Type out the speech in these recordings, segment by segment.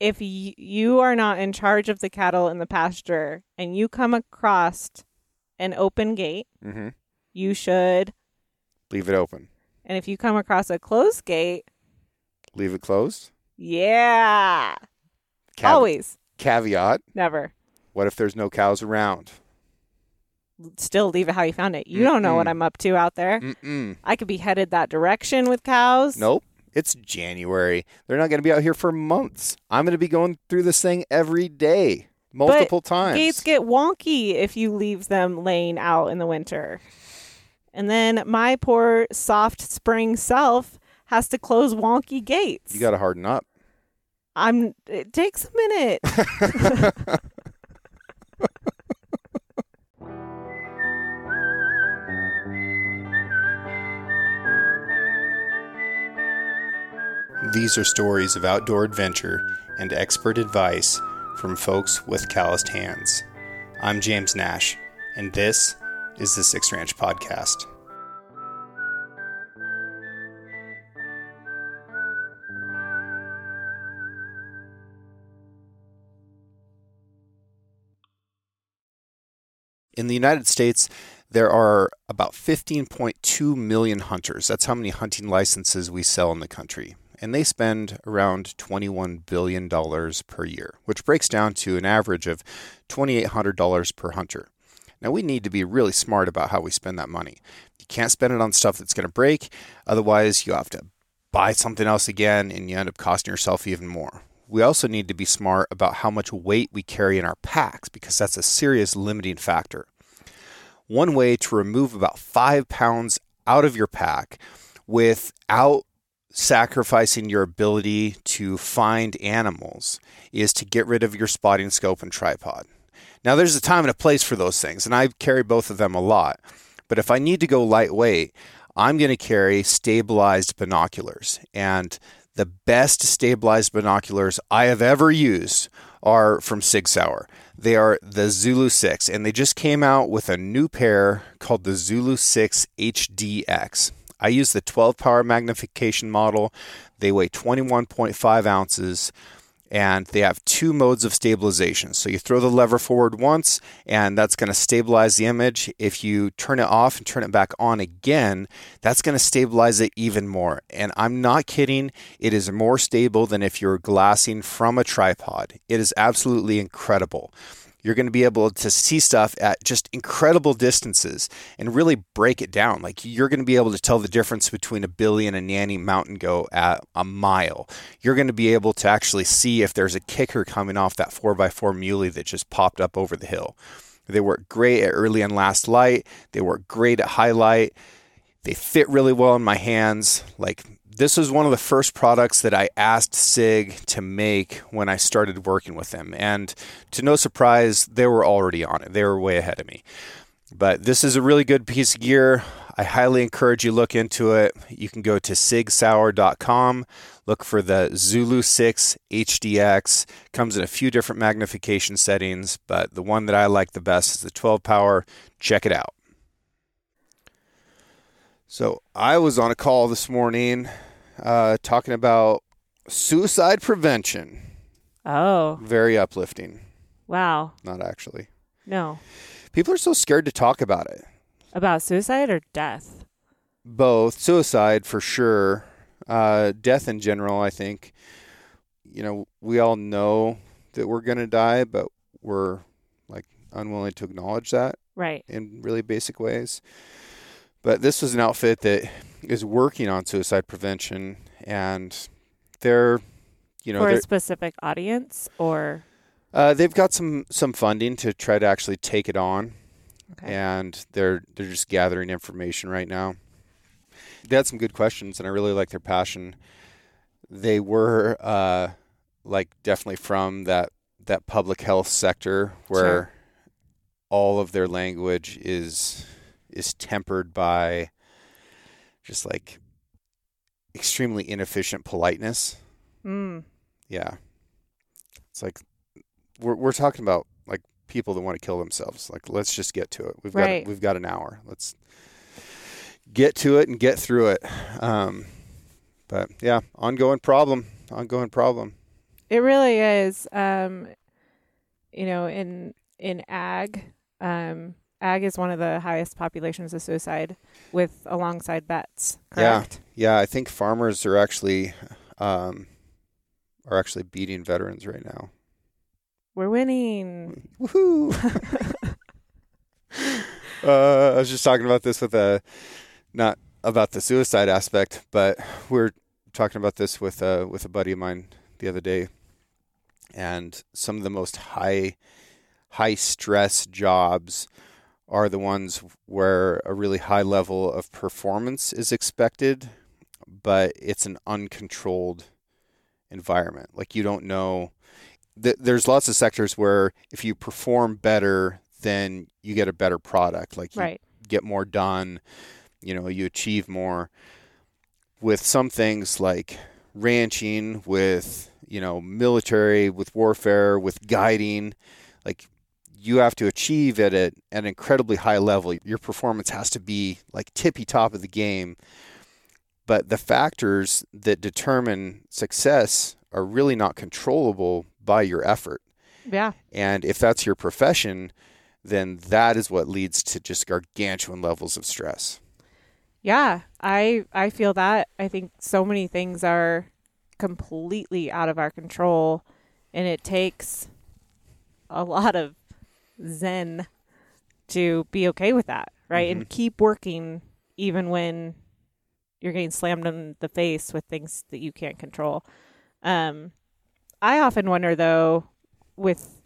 if y- you are not in charge of the cattle in the pasture and you come across an open gate, Mm-hmm. you should. Leave it open. And if you come across a closed gate, Leave it closed. yeah, Cav- always, Caveat: never. What if there's no cows around? Still leave it how you found it. You don't know what I'm up to out there. Mm-mm. I could be headed that direction with cows. Nope. It's January. They're not going to be out here for months. I'm going to be going through this thing every day, multiple times. Gates get wonky if you leave them laying out in the winter. And then my poor soft spring self has to close wonky gates. you got to harden up. I'm it takes a minute. These are stories of outdoor adventure and expert advice from folks with calloused hands. I'm James Nash, and this is the Six Ranch Podcast. In the United States, there are about 15.2 million hunters. That's how many hunting licenses we sell in the country. And they spend around $21 billion per year, which breaks down to an average of $2,800 per hunter. Now, we need to be really smart about how we spend that money. You can't spend it on stuff that's going to break, otherwise, you have to buy something else again and you end up costing yourself even more. We also need to be smart about how much weight we carry in our packs because that's a serious limiting factor. One way to remove about five pounds out of your pack without sacrificing your ability to find animals is to get rid of your spotting scope and tripod. Now, there's a time and a place for those things, and I carry both of them a lot. But if I need to go lightweight, I'm going to carry stabilized binoculars. And the best stabilized binoculars I have ever used are from Sig Sauer. They are the Zulu 6, and they just came out with a new pair called the Zulu 6 HDX. I use the 12 power magnification model. They weigh 21.5 ounces and they have two modes of stabilization. So you throw the lever forward once, and that's going to stabilize the image. If you turn it off and turn it back on again, that's going to stabilize it even more. And I'm not kidding, it is more stable than if you're glassing from a tripod. It is absolutely incredible. You're going to be able to see stuff at just incredible distances and really break it down. Like you're going to be able to tell the difference between a Billy and a Nanny mountain goat at a mile. You're going to be able to actually see if there's a kicker coming off that 4x4 muley that just popped up over the hill. They work great at early and last light. They work great at highlight. They fit really well in my hands. Like this was one of the first products that I asked SIG to make when I started working with them. And to no surprise, they were already on it. They were way ahead of me. But this is a really good piece of gear. I highly encourage you look into it. You can go to sigsauer.com, look for the Zulu 6 HDX. Comes in a few different magnification settings, but the one that I like the best is the 12 power. Check it out. So I was on a call this morning uh, talking about suicide prevention. oh, Very uplifting. wow. Not actually. No. People are so scared to talk about it. About suicide or death? Both suicide for sure, uh, death in general. I think you know we all know that we're gonna die, but we're like unwilling to acknowledge that Right. in really basic ways. But this was an outfit that is working on suicide prevention, and they're, you know, For a specific audience or uh, they've got some some funding to try to actually take it on, okay. and they're they're just gathering information right now. They had some good questions, and I really like their passion. They were uh, like definitely from that that public health sector where Sure. all of their language is is tempered by just like extremely inefficient politeness. Mm. Yeah. It's like we're we're talking about like people that want to kill themselves. Like let's just get to it. We've Right. got we've got an hour. Let's get to it and get through it. Um, but yeah, ongoing problem, ongoing problem. It really is. Um, you know, in in ag, um, ag is one of the highest populations of suicide, with alongside vets. Correct. Yeah, I think farmers are actually um, are actually beating veterans right now. We're winning. Woohoo! uh, I was just talking about this with a not about the suicide aspect, but we're talking about this with a with a buddy of mine the other day, and some of the most high high stress jobs are the ones where a really high level of performance is expected, but it's an uncontrolled environment. Like you don't know. Th- there's lots of sectors where if you perform better, then you get a better product. Like you Right. get more done. You know, you achieve more. With some things like ranching, with you know military, with warfare, with guiding, like you have to achieve at, it at an incredibly high level. Your performance has to be like tippy top of the game. But the factors that determine success are really not controllable by your effort. Yeah. And if that's your profession, then that is what leads to just gargantuan levels of stress. Yeah, I I feel that. I think so many things are completely out of our control and it takes a lot of zen to be okay with that, right? And keep working even when you're getting slammed in the face with things that you can't control. Um I often wonder though with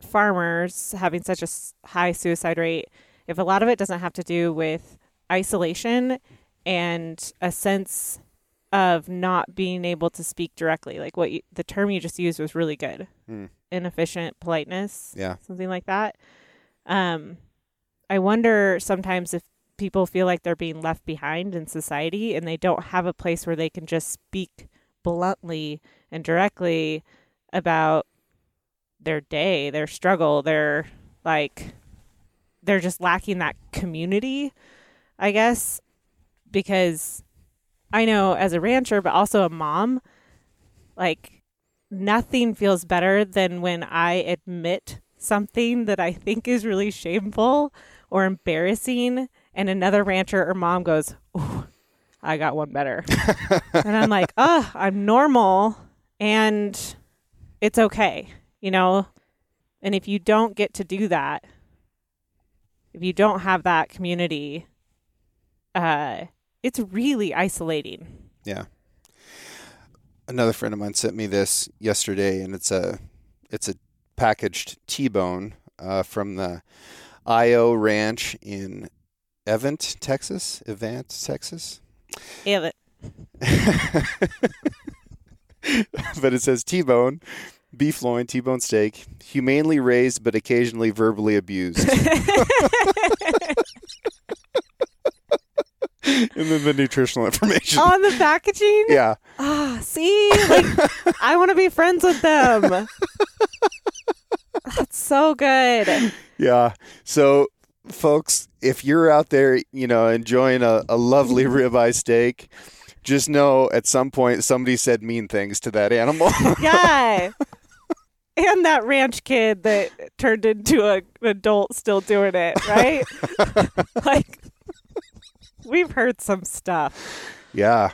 farmers having such a high suicide rate if a lot of it doesn't have to do with isolation and a sense of not being able to speak directly. Like what you, the term you just used was really good. Hmm. Inefficient politeness, Yeah. something like that. Um, I wonder sometimes if people feel like they're being left behind in society and they don't have a place where they can just speak bluntly and directly about their day, their struggle, their like they're just lacking that community, I guess, because I know as a rancher, but also a mom, like nothing feels better than when I admit something that I think is really shameful or embarrassing, and another rancher or mom goes, I got one better. and I'm like, oh, I'm normal and it's okay, you know? And if you don't get to do that, if you don't have that community, uh, it's really isolating. Yeah. Another friend of mine sent me this yesterday, and it's a it's a packaged T-bone uh, from the IO Ranch in Evant, Texas. Evant, Texas. But but it says T-bone, beef loin, T-bone steak, humanely raised but occasionally verbally abused. and then the nutritional information. on the packaging. Yeah. Ah, see, like I want to be friends with them. That's so good. Yeah. So, folks, if you're out there, you know, enjoying a, a lovely ribeye steak, just know at some point somebody said mean things to that animal. Yeah. And that ranch kid that turned into a, an adult still doing it, right? like, we've heard some stuff. yeah.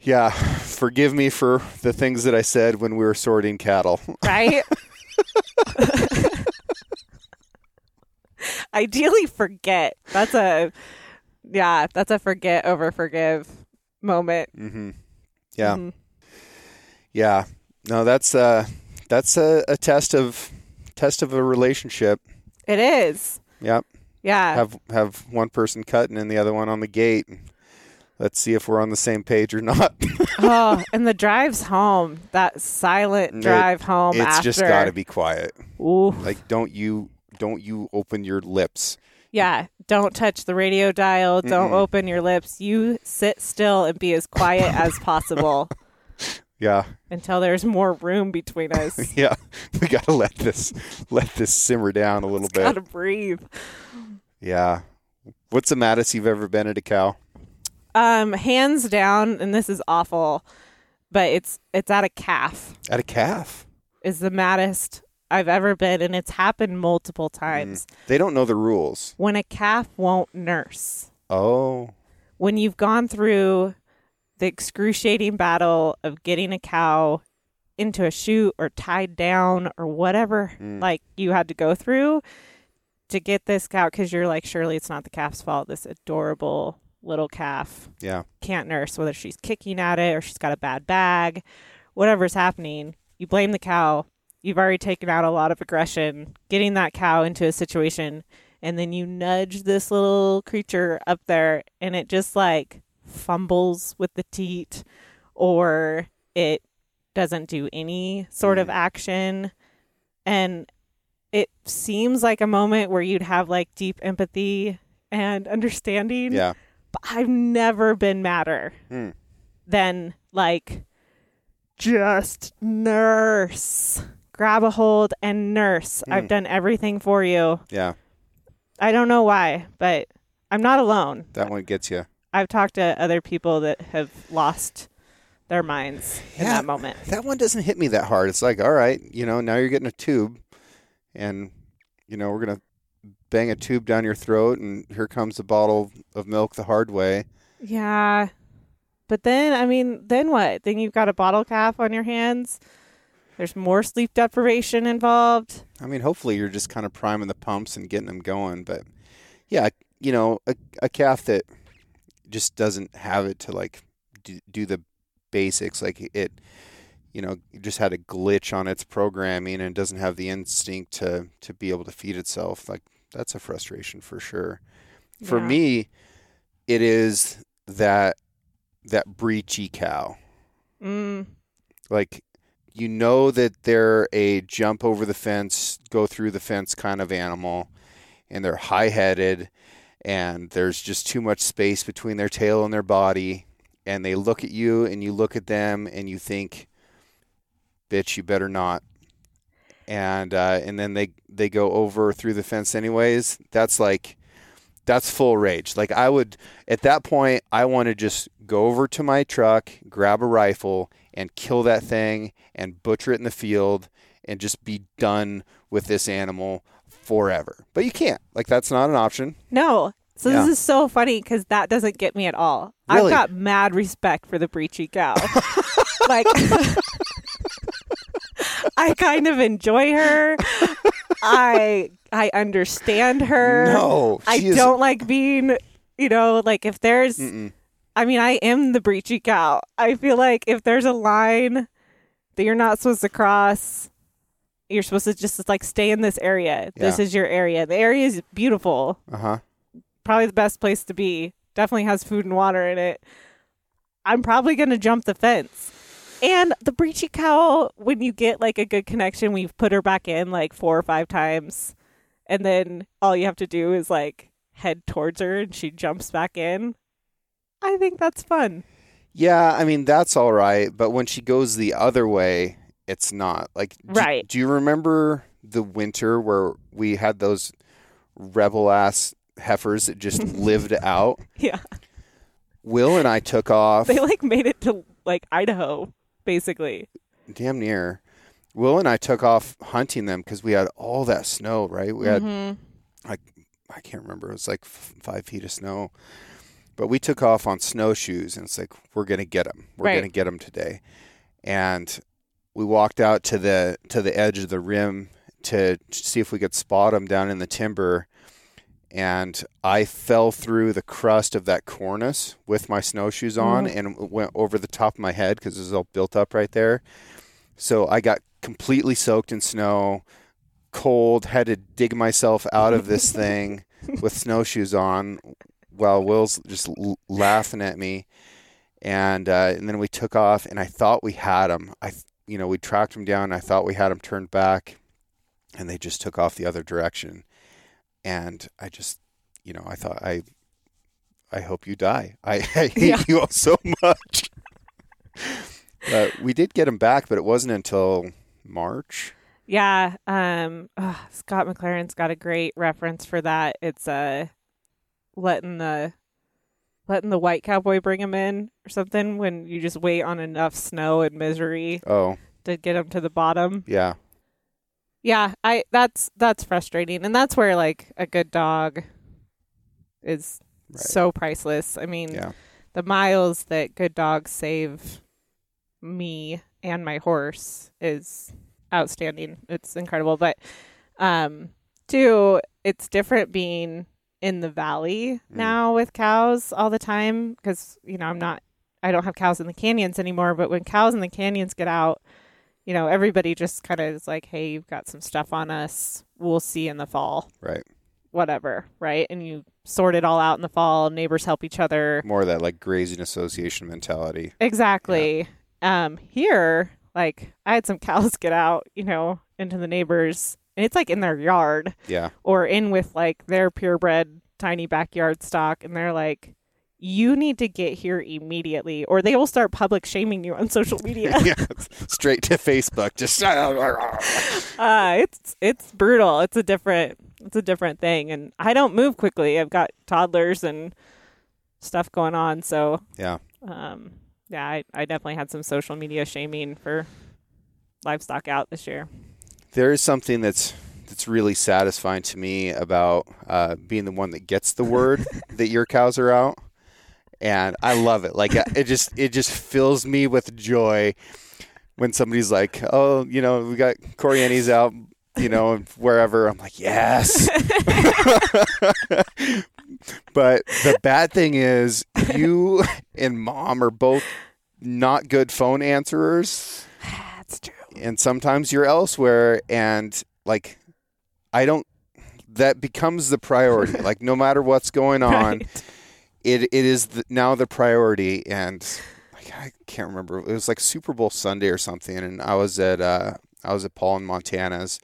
Yeah. Forgive me for the things that I said when we were sorting cattle. right? Ideally, forget. That's a yeah. That's a forget over forgive moment. Mm-hmm. Yeah. Mhm. Yeah. No, that's uh that's a, a test of test of a relationship. It is. Yep. Yeah. Have have one person cutting and the other one on the gate. Let's see if we're on the same page or not. oh, and the drives home. That silent It- drive home it's after. just got to be quiet. Ooh. Like don't you don't you open your lips. Yeah. Don't touch the radio dial. Don't open your lips. You sit still and be as quiet as possible Yeah. until there's more room between us. Yeah. We got to let this let this simmer down a little bit. Gotta breathe. Yeah. What's the maddest you've ever been at a cow? Um, hands down, and this is awful, but it's it's at a calf. At a calf. Is the maddest I've ever been, and it's happened multiple times. They don't know the rules. When a calf won't nurse, Oh. when you've gone through the excruciating battle of getting a cow into a chute or tied down or whatever Mm. like you had to go through to get this out because you're like surely it's not the calf's fault this adorable little calf Yeah. can't nurse whether she's kicking at it or she's got a bad bag whatever's happening you blame the cow you've already taken out a lot of aggression getting that cow into a situation and then you nudge this little creature up there and it just like fumbles with the teat or it doesn't do any sort of Mm. action and it seems like a moment where you'd have like deep empathy and understanding Yeah. but I've never been madder Hmm. than like just nurse. Grab a hold and nurse. I've Hmm. done everything for you. Yeah. I don't know why, but I'm not alone. That one gets you. I've talked to other people that have lost their minds in that moment. That one doesn't hit me that hard. It's like, all right, you know, now you're getting a tube, and you know we're gonna bang a tube down your throat, and here comes a bottle of milk the hard way. Yeah. But then, I mean, then what? Then you've got a bottle calf on your hands. There's more sleep deprivation involved. I mean, hopefully you're just kind of priming the pumps and getting them going. But yeah, you know, a, a calf that just doesn't have it to like do, do the basics, like it, you know, just had a glitch on its programming and doesn't have the instinct to to be able to feed itself. Like that's a frustration for sure. For me, it is that that breachy cow Mm. like you know that they're a jump over the fence, go through the fence kind of animal, and they're high headed, and there's just too much space between their tail and their body, and they look at you and you look at them and you think, "Bitch, you better not." And uh, and then they they go over through the fence anyways. That's like that's full rage. Like I would at that point, I want to just go over to my truck, grab a rifle, and kill that thing and butcher it in the field and just be done with this animal forever. But you can't. Like that's not an option. No. So Yeah. this is so funny because that doesn't get me at all. Really? I've got mad respect for the breachy cow. like, I kind of enjoy her. I I understand her. No, I is- don't like being, you know, like if there's. Mm-mm. I mean, I am the breachy cow. I feel like if there's a line that you're not supposed to cross, you're supposed to just like stay in this area. This is your area. The area is beautiful Uh-huh. probably the best place to be. Definitely has food and water in it. I'm probably going to jump the fence. And the breachy cow, when you get like a good connection, we've put her back in like four or five times. And then all you have to do is like head towards her and she jumps back in. I think that's fun. Yeah, I mean that's all right, but when she goes the other way, it's not. Like do, Right. Do you remember the winter where we had those rebel ass heifers that just lived out? Yeah. Will and I took off They like made it to like Idaho, basically. damn near. Will and I took off hunting them because we had all that snow, right? We had Mhm. I can't remember. It was like f- five feet of snow. But we took off on snowshoes, and it's like we're gonna get them. We're Right. gonna get them today. And we walked out to the to the edge of the rim to see if we could spot them down in the timber. And I fell through the crust of that cornice with my snowshoes on, Mhm. and went over the top of my head because it was all built up right there. So I got completely soaked in snow cold, had to dig myself out of this thing with snowshoes on while Will's just l- laughing at me. And uh, and then we took off, and I thought we had him. I, you know, we tracked him down. I thought we had him turned back, and they just took off the other direction. And I just, you know, I thought I, I hope you die. I, I hate Yeah. you all so much. but we did get him back, but it wasn't until March. Yeah, um ugh, Scott McLaren's got a great reference for that. It's uh letting the letting the white cowboy bring him in or something when you just wait on enough snow and misery Oh, to get him to the bottom. yeah. Yeah, I that's that's frustrating, and that's where like a good dog is Right. so priceless. I mean, Yeah. the miles that good dogs save me and my horse is outstanding. It's incredible, but um, two, it's different being in the valley Mm. now with cows all the time because you know I'm not I don't have cows in the canyons anymore. But when cows in the canyons get out, you know everybody just kind of is like, "Hey, you've got some stuff on us. We'll see in the fall." Right. Whatever, right? And you sort it all out in the fall. Neighbors help each other. More of that like grazing association mentality. Exactly. Um, here, like I had some cows get out, you know, into the neighbors, and it's like in their yard Yeah. or in with like their purebred tiny backyard stock, and they're like, "You need to get here immediately, or they will start public shaming you on social media." yeah. Straight to Facebook. Just uh, it's it's brutal. It's a different it's a different thing, and I don't move quickly. I've got toddlers and stuff going on, so Yeah. um, yeah, I, I definitely had some social media shaming for livestock out this year. There is something that's that's really satisfying to me about uh, being the one that gets the word that your cows are out, and I love it. Like uh, it just it just fills me with joy when somebody's like, "Oh, you know, we got Corriente's out." You know, wherever I'm like, yes. but the bad thing is, you and mom are both not good phone answerers That's true. and sometimes you're elsewhere and like i don't that becomes the priority like no matter what's going on Right. It it is the, now the priority and i can't remember it was like super bowl sunday or something and i was at uh i was at paul and montana's.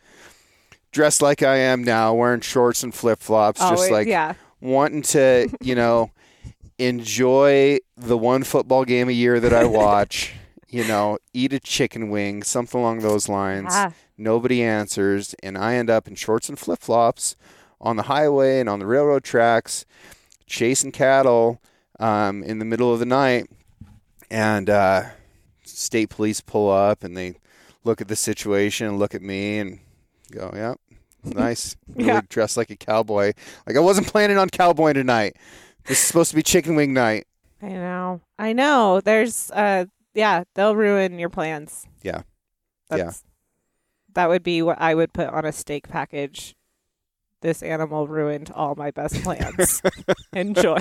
Dressed like i am now wearing shorts and flip-flops Oh, just like yeah, wanting to, you know, enjoy the one football game a year that I watch, you know, eat a chicken wing, something along those lines. Ah, Nobody answers, and I end up in shorts and flip flops on the highway and on the railroad tracks, chasing cattle um, in the middle of the night. And uh, state police pull up and they look at the situation and look at me and go, "Yep, nice, really Yeah. dressed like a cowboy." Like I wasn't planning on cowboy tonight. This is supposed to be chicken wing night. I know. I know. There's uh yeah, they'll ruin your plans. Yeah. That's, That would be what I would put on a steak package. This animal ruined all my best plans. Enjoy.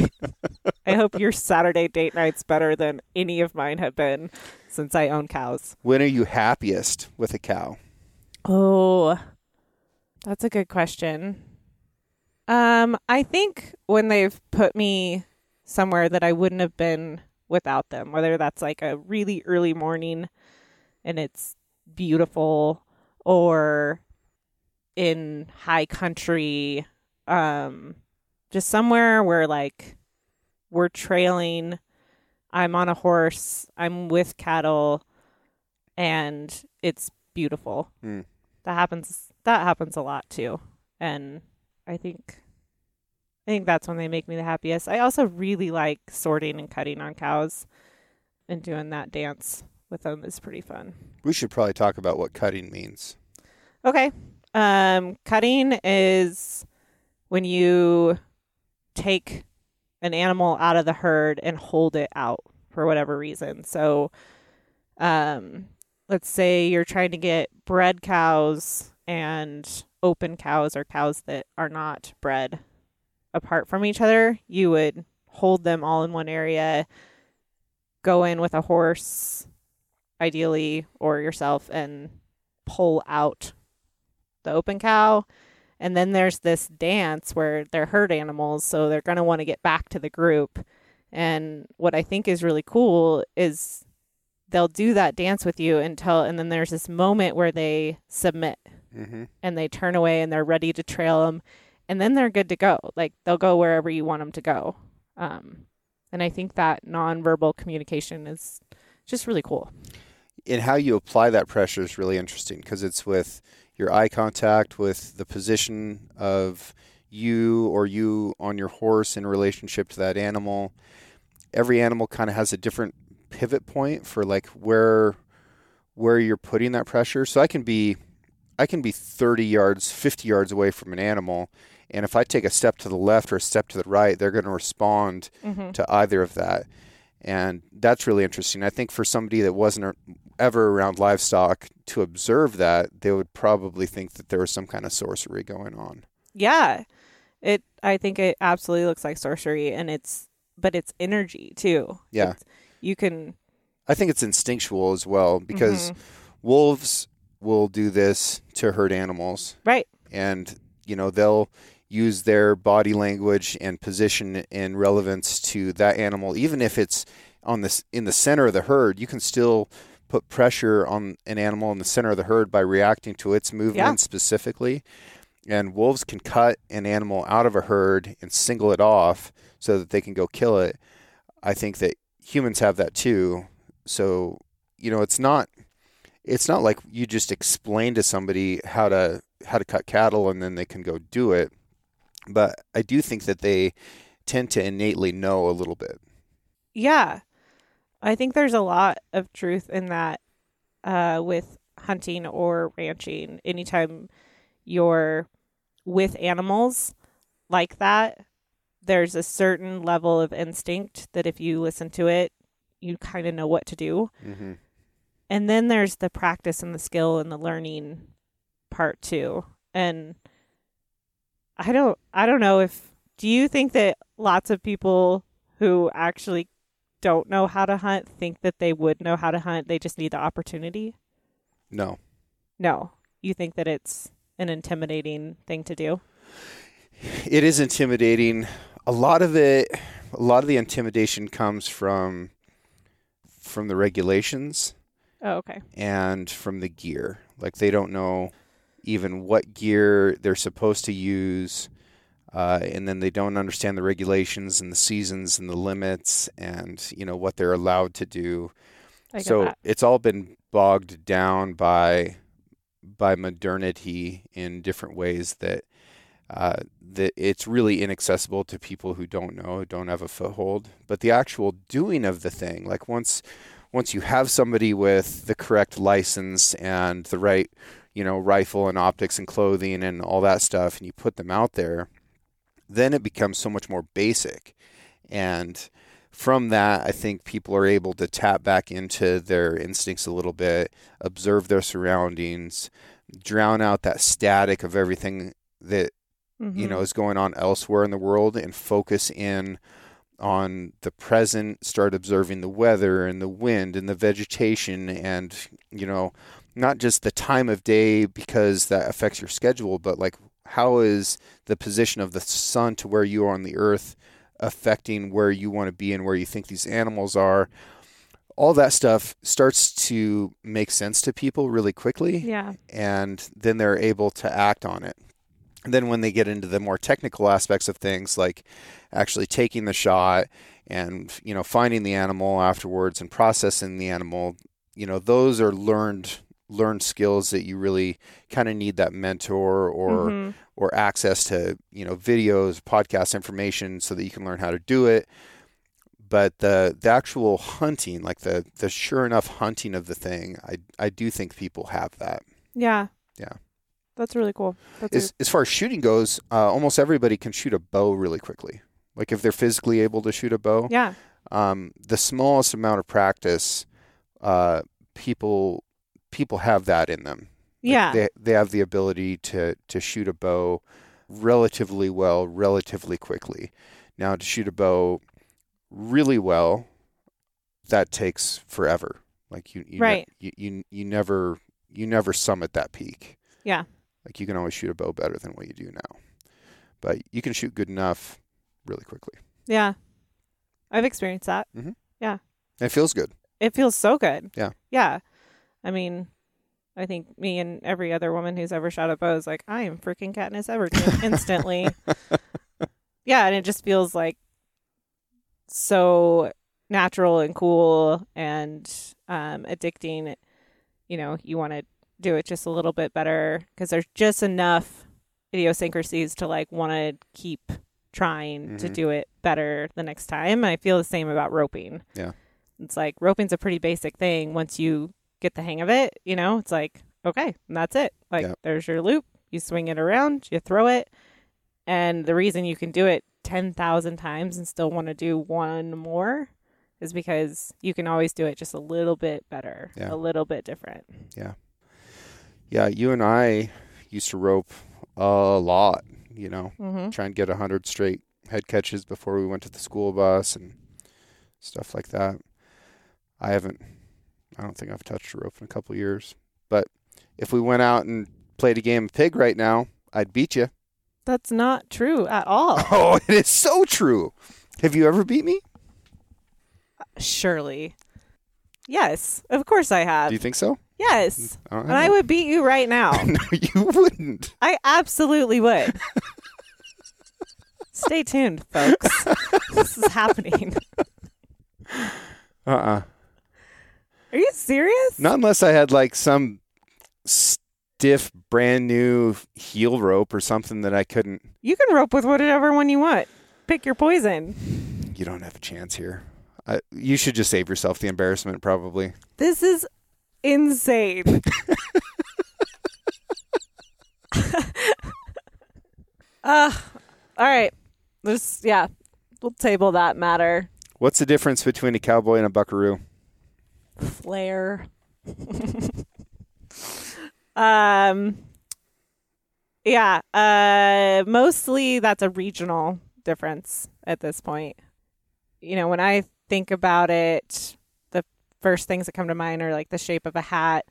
I hope your Saturday date night's better than any of mine have been since I own cows. When are you happiest with a cow? Oh, that's a good question. Um, I think when they've put me somewhere that I wouldn't have been without them, whether that's like a really early morning and it's beautiful or in high country, um, just somewhere where like we're trailing, I'm on a horse, I'm with cattle, and it's beautiful. Hmm. That happens. That happens a lot too, and I think, I think that's when they make me the happiest. I also really like sorting and cutting on cows, and doing that dance with them is pretty fun. We should probably talk about what cutting means. Okay. Um, cutting is when you take an animal out of the herd and hold it out for whatever reason. So, um, let's say you're trying to get bred cows and open cows or cows that are not bred apart from each other. You would hold them all in one area, go in with a horse, ideally, or yourself, and pull out the open cow. And then there's this dance where they're herd animals, so they're going to want to get back to the group. And what I think is really cool is they'll do that dance with you until, and then there's this moment where they submit Mm-hmm. and they turn away and they're ready to trail them. And then they're good to go. Like they'll go wherever you want them to go. Um, and I think that nonverbal communication is just really cool. And how you apply that pressure is really interesting because it's with your eye contact, with the position of you or you on your horse in relationship to that animal. every animal kind of has a different pivot point for like where where you're putting that pressure. So I can be I can be 30 yards, 50 yards away from an animal, and if I take a step to the left or a step to the right, they're going to respond Mm-hmm. to either of that. And that's really interesting. I think for somebody that wasn't ever around livestock to observe that, they would probably think that there was some kind of sorcery going on. Yeah. It I think it absolutely looks like sorcery and it's but it's energy too. Yeah. It's, you can I think it's instinctual as well because Mhm. wolves will do this to hurt animals. Right. And, you know, they'll use their body language and position and relevance to that animal even if it's on this in the center of the herd, you can still put pressure on an animal in the center of the herd by reacting to its movement specifically. And wolves can cut an animal out of a herd and single it off so that they can go kill it. I think that humans have that too. So, you know, it's not it's not like you just explain to somebody how to how to cut cattle and then they can go do it. But I do think that they tend to innately know a little bit. Yeah. I think there's a lot of truth in that uh, with hunting or ranching. Anytime you're with animals like that, there's a certain level of instinct that if you listen to it, you kind of know what to do. Mm-hmm. And then there's the practice and the skill and the learning part too. And I don't I don't know if do you think that lots of people who actually don't know how to hunt think that they would know how to hunt, they just need the opportunity? No. No. You think that it's an intimidating thing to do? It is intimidating. A lot of it a lot of the intimidation comes from from the regulations Oh, okay. and from the gear. Like they don't know even what gear they're supposed to use, uh, and then they don't understand the regulations and the seasons and the limits and you know what they're allowed to do. So that. it's all been bogged down by by modernity in different ways that uh, that it's really inaccessible to people who don't know, don't have a foothold. But the actual doing of the thing, like once once you have somebody with the correct license and the right, you know, rifle and optics and clothing and all that stuff, and you put them out there, then it becomes so much more basic. And from that, I think people are able to tap back into their instincts a little bit, observe their surroundings, drown out that static of everything that you Mhm. know is going on elsewhere in the world and focus in on the present start observing the weather and the wind and the vegetation and you know not just the time of day because that affects your schedule but like how is the position of the sun to where you are on the earth affecting where you want to be and where you think these animals are all that stuff starts to make sense to people really quickly Yeah. and then they're able to act on it. And then when they get into the more technical aspects of things, like actually taking the shot and you know finding the animal afterwards and processing the animal, you know those are learned learned skills that you really kind of need that mentor or Mhm. or access to you know videos, podcast information so that you can learn how to do it. But the the actual hunting, like the the sure enough hunting of the thing, I I do think people have that. Yeah. Yeah. That's really cool. That's As, as far as shooting goes, uh, almost everybody can shoot a bow really quickly. Like if they're physically able to shoot a bow, yeah. um, the smallest amount of practice, uh, people people have that in them. Like, Yeah. they they have the ability to to shoot a bow relatively well, relatively quickly. Now to shoot a bow really well, that takes forever. Like you, you ne- you, you you never you never summit that peak. Yeah. Like you can always shoot a bow better than what you do now. But you can shoot good enough really quickly. yeah. I've experienced that. Mm-hmm. Yeah, it feels good. It feels so good. Yeah. Yeah. I mean, I think me and every other woman who's ever shot a bow is like, I am freaking Katniss Everdeen instantly. yeah, and it just feels like so natural and cool and um, addicting. You know, you want to do it just a little bit better because there's just enough idiosyncrasies to like want to keep trying to Mhm. do it better the next time. I feel the same about roping. Yeah. It's like roping's a pretty basic thing once you get the hang of it, you know? It's like, okay, and that's it. Like Yep. there's your loop, you swing it around, you throw it, and the reason you can do it 10,000 times and still want to do one more is because you can always do it just a little bit better, Yeah. a little bit different. Yeah, Yeah. you and I used to rope a lot, you know, Mhm. try and get a 100 straight head catches before we went to the school bus and stuff like that. I haven't, I don't think I've touched a rope in a couple years. But if we went out and played a game of pig right now, I'd beat you. That's not true at all. Oh, it is so true. Have you ever beat me? Surely. Yes, of course I have. Do you think so? yes. Don't And I would beat you right now. no, you wouldn't. I absolutely would. Stay tuned, folks. this is happening. Uh-uh. Are you serious? Not unless I had like some stiff, brand new heel rope or something that I couldn't. You can rope with whatever one you want. Pick your poison. You don't have a chance here. I, you should just save yourself the embarrassment, probably. This is insane. uh, all right. Let's, yeah, we'll table that matter. What's the difference between a cowboy and a buckaroo? Flair. um, yeah. Uh, mostly that's a regional difference at this point. You know, when I think about it, the first things that come to mind are like the shape of a hat,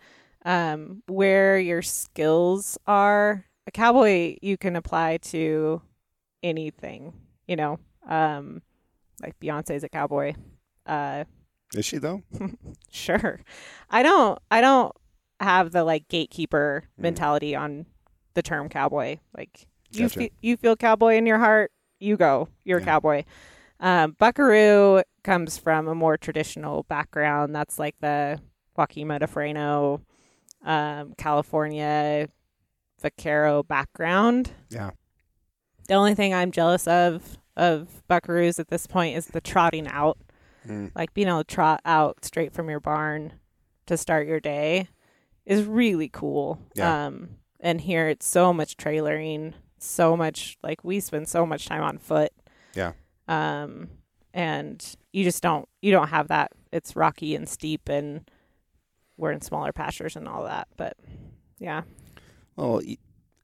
um, where your skills are. A cowboy you can apply to anything. You know, um, like Beyonce's a cowboy. Uh, Is she though? Sure. I don't I don't have the like gatekeeper Mm. mentality on the term cowboy. Like you Gotcha. fe- you feel cowboy in your heart, you go. You're a cowboy. Um, Buckaroo comes from a more traditional background. That's like the Jáquima de Freno, um, California vaquero background. Yeah. The only thing I'm jealous of of buckaroos at this point is the trotting out Mm. like being able to trot out straight from your barn to start your day is really cool. Yeah. Um, and here it's so much trailering, so much like we spend so much time on foot. Yeah. Um, and you just don't you don't have that. It's rocky and steep, and we're in smaller pastures and all that. But yeah, Well,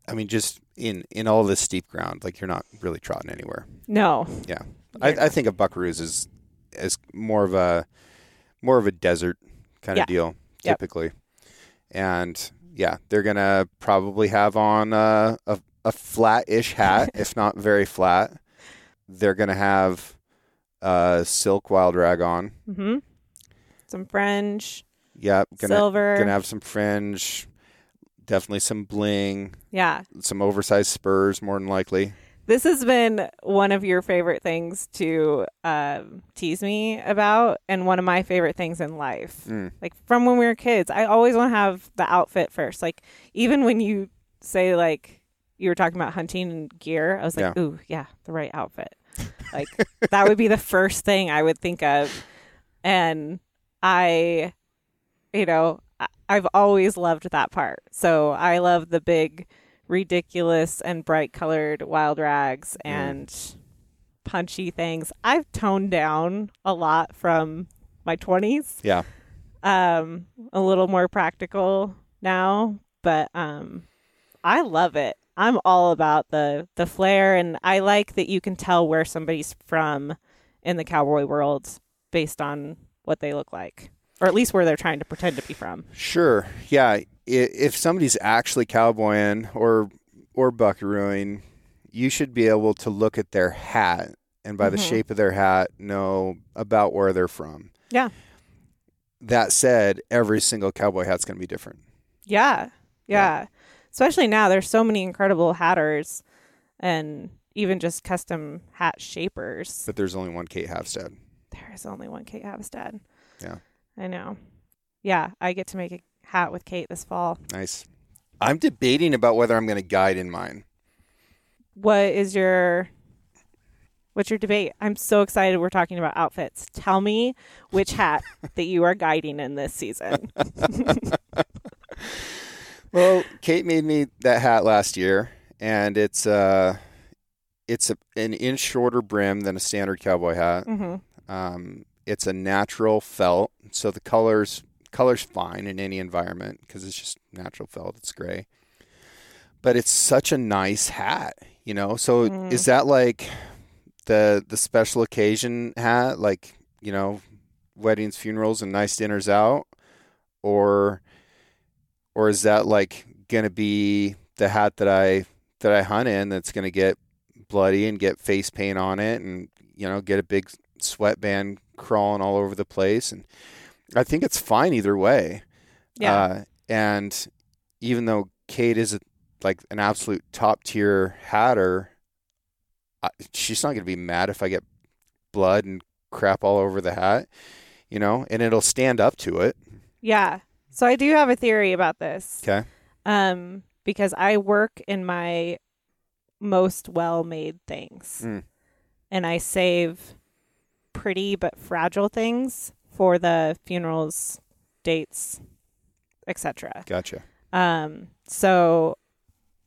I mean, just in in all this steep ground, like you're not really trotting anywhere. no, Yeah. I, I think of buckaroos as as more of a more of a desert kind Yeah. of deal Yep. typically, and yeah, they're gonna probably have on a a, a flat-ish hat, if not very flat. They're gonna have a silk wild rag on. hmm some fringe, Yep, gonna silver, gonna have some fringe, definitely some bling, yeah. some oversized spurs, more than likely. This has been one of your favorite things to um, tease me about, and one of my favorite things in life. Mm. Like from when we were kids, I always want to have the outfit first. Like even when you say like you were talking about hunting and gear, I was like, Yeah. ooh, yeah, the right outfit. Like that would be the first thing I would think of, and I, you know, I've always loved that part. So I love the big ridiculous and bright colored wild rags Mm. and punchy things. I've toned down a lot from my 20s. Yeah. Um a little more practical now, but um I love it. I'm all about the the flair and I like that you can tell where somebody's from in the cowboy world based on what they look like or at least where they're trying to pretend to be from. Sure. Yeah. If somebody's actually cowboying or or buckarooing, you should be able to look at their hat and by the Mhm. shape of their hat know about where they're from. Yeah. That said, every single cowboy hat's going to be different. Yeah, Yeah. yeah. Especially now, there's so many incredible hatters, and even just custom hat shapers. But there's only one Kate Havstad. There is only one Kate Havstad. Yeah. I know. Yeah, I get to make a hat with Kate this fall. Nice. I'm debating about whether I'm going to guide in mine. What is your What's your debate? I'm so excited we're talking about outfits. Tell me which hat that you are guiding in this season. well, Kate made me that hat last year, and it's uh, it's a, an inch shorter brim than a standard cowboy hat. Mm-hmm. Um, it's a natural felt, so the colors color's fine in any environment because it's just natural felt. It's gray, but it's such a nice hat, you know. So Mm. is that like the the special occasion hat, like you know, weddings, funerals, and nice dinners out, or or is that like gonna be the hat that I that I hunt in that's gonna get bloody and get face paint on it and you know get a big sweatband crawling all over the place and I think it's fine either way. Yeah. Uh, and even though Kate is a, like an absolute top tier hatter, I, she's not going to be mad if I get blood and crap all over the hat, you know, and it'll stand up to it. yeah. So I do have a theory about this. Okay. Um, because I work in my most well made things. Mm. And I save pretty but fragile things for the funerals, dates, etc. Gotcha. Um, so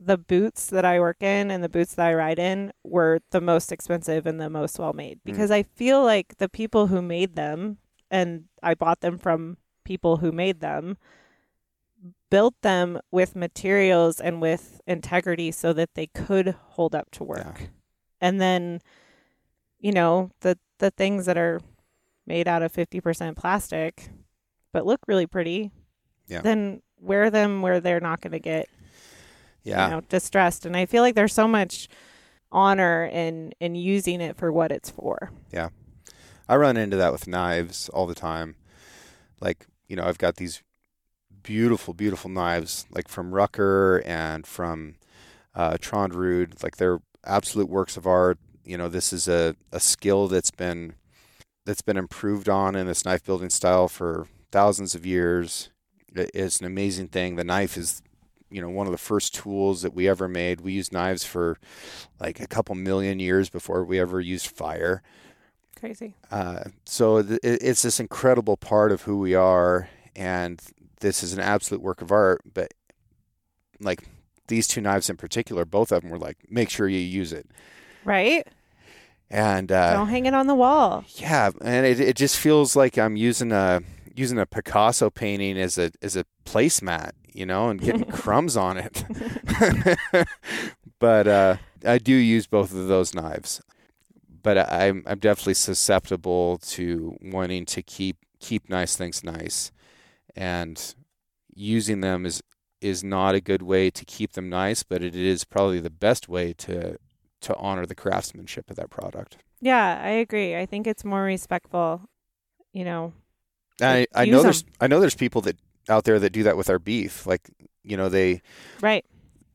the boots that I work in and the boots that I ride in were the most expensive and the most well made because I feel like the people who made them and I bought them from people who made them built them with materials and with integrity so that they could hold up to work. Yeah. And then you know, the the things that are made out of 50% plastic but look really pretty. Yeah. Then wear them where they're not going to get Yeah. you know distressed and i feel like there's so much honor in in using it for what it's for Yeah. I run into that with knives all the time. Like, you know, I've got these beautiful, beautiful knives, like from Rucker and from uh, Trondrud. Like they're absolute works of art. You know, this is a, a skill that's been that's been improved on in this knife building style for thousands of years. It's an amazing thing. The knife is, you know, one of the first tools that we ever made. We used knives for like a couple million years before we ever used fire. crazy Uh, so th- it's this incredible part of who we are, and this is an absolute work of art. But like these two knives in particular, both of them were like, make sure you use it. right And uh, don't hang it on the wall yeah, and it it just feels like I'm using a using a Picasso painting as a as a placemat, you know, and getting crumbs on it. but uh, I do use both of those knives. But I- I'm I'm definitely susceptible to wanting to keep keep nice things nice, and using them is is not a good way to keep them nice, but it is probably the best way to to honor the craftsmanship of that product. yeah i agree i think it's more respectful you know I, I know there's 'em. I know there's people that out there that do that with our beef. Like you know they right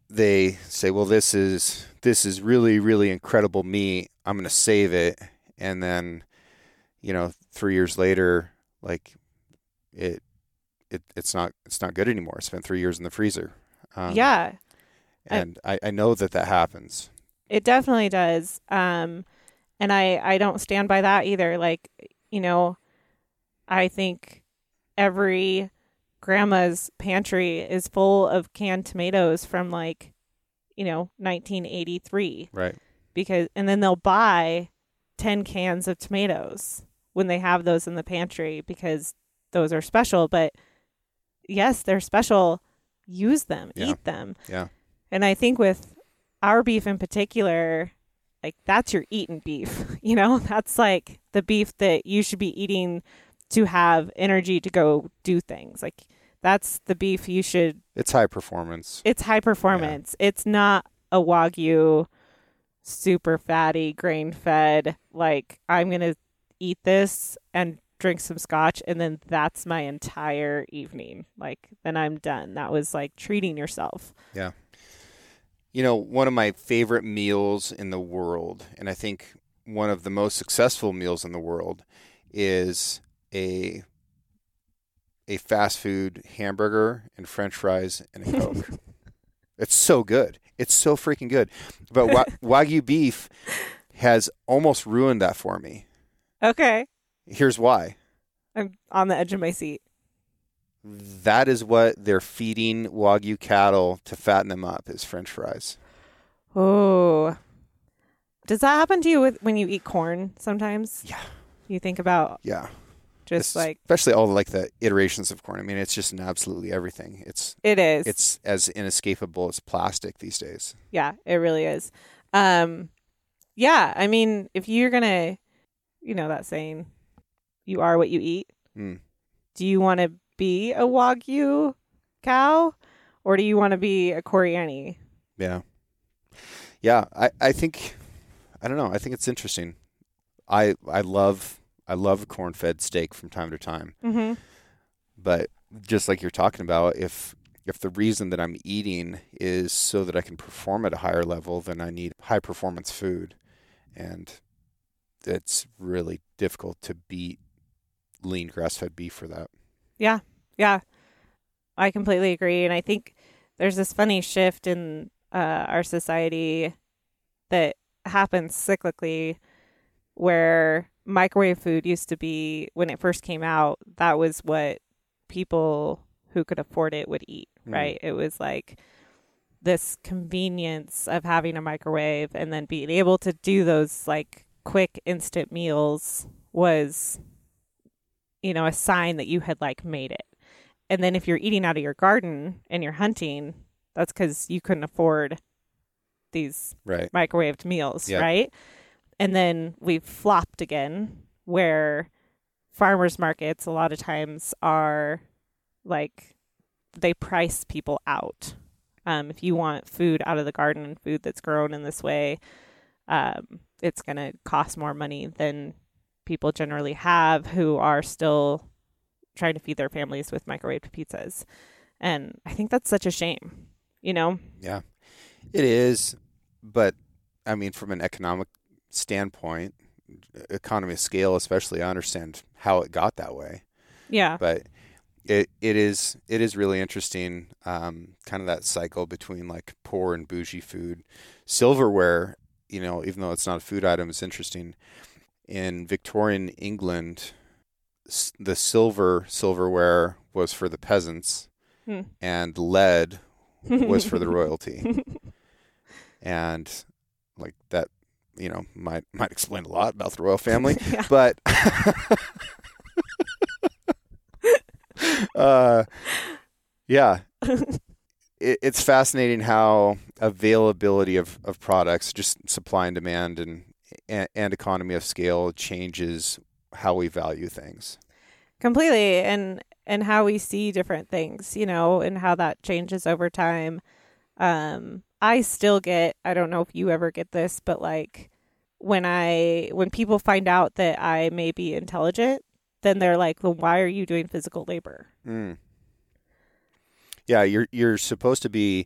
they say, well, this is this is really really incredible meat. I'm gonna save it, and then you know three years later, like it it it's not it's not good anymore. It's been three years in the freezer. Um, yeah and I, I know that that happens. It definitely does um and i i don't stand by that either like you know i think every grandma's pantry is full of canned tomatoes from like you know 1983 Right. because and then they'll buy 10 cans of tomatoes when they have those in the pantry because those are special but yes they're special use them Yeah. eat them Yeah. and i think with our beef in particular like that's your eaten beef you know that's like the beef that you should be eating to have energy to go do things like that's the beef you should It's high performance. it's high performance. It's not a wagyu super fatty grain fed like I'm going to eat this and drink some scotch and then that's my entire evening. Like then I'm done. That was like treating yourself. You know, one of my favorite meals in the world, and I think one of the most successful meals in the world, is a a fast food hamburger and French fries and a Coke. it's so good. It's so freaking good. But wa- wagyu beef has almost ruined that for me. Okay. Here's why. I'm on the edge of my seat. That is what they're feeding Wagyu cattle to fatten them up is french fries. Oh. Does that happen to you with when you eat corn sometimes? Yeah. You think about Yeah. just like especially all like the iterations of corn. I mean, it's just in absolutely everything. It's it is. it's as inescapable as plastic these days. Yeah, it really is. Um yeah, I mean, if you're going to you know that saying you are what you eat. Mm. Do you want to be a wagyu cow or do you want to be a Corriente? Yeah. Yeah, I, I think I don't know. I think it's interesting. I I love I love corn fed steak from time to time. Mhm. But just like you're talking about, if if the reason that I'm eating is so that I can perform at a higher level, then I need high performance food. And it's really difficult to beat lean grass fed beef for that. Yeah. Yeah. I completely agree. And I think there's this funny shift in uh, our society that happens cyclically where microwave food used to be, when it first came out, that was what people who could afford it would eat, Mm. right? It was like this convenience of having a microwave and then being able to do those like quick instant meals was you know a sign that you had like made it and then if you're eating out of your garden and you're hunting that's because you couldn't afford these Right. microwaved meals Yeah. right and then we've flopped again where farmers markets a lot of times are like they price people out um, if you want food out of the garden and food that's grown in this way um, it's going to cost more money than people generally have who are still trying to feed their families with microwaved pizzas and i think that's such a shame you know Yeah, it is. But I mean, from an economic standpoint, economy of scale, especially, I understand how it got that way. yeah But it it is it is really interesting, um, kind of that cycle between like poor and bougie food. Silverware, you know, even though it's not a food item, it's interesting. In Victorian England, the silver silverware was for the peasants, Hmm. and lead was for the royalty. and like that, you know, might might explain a lot about the royal family. Yeah. But uh, yeah, it, it's fascinating how availability of, of products, just supply and demand, and, and and economy of scale changes how we value things. completely and and how we see different things you know and how that changes over time um i still get i don't know if you ever get this but like when i when people find out that i may be intelligent then they're like well why are you doing physical labor Mm. Yeah, you're you're supposed to be,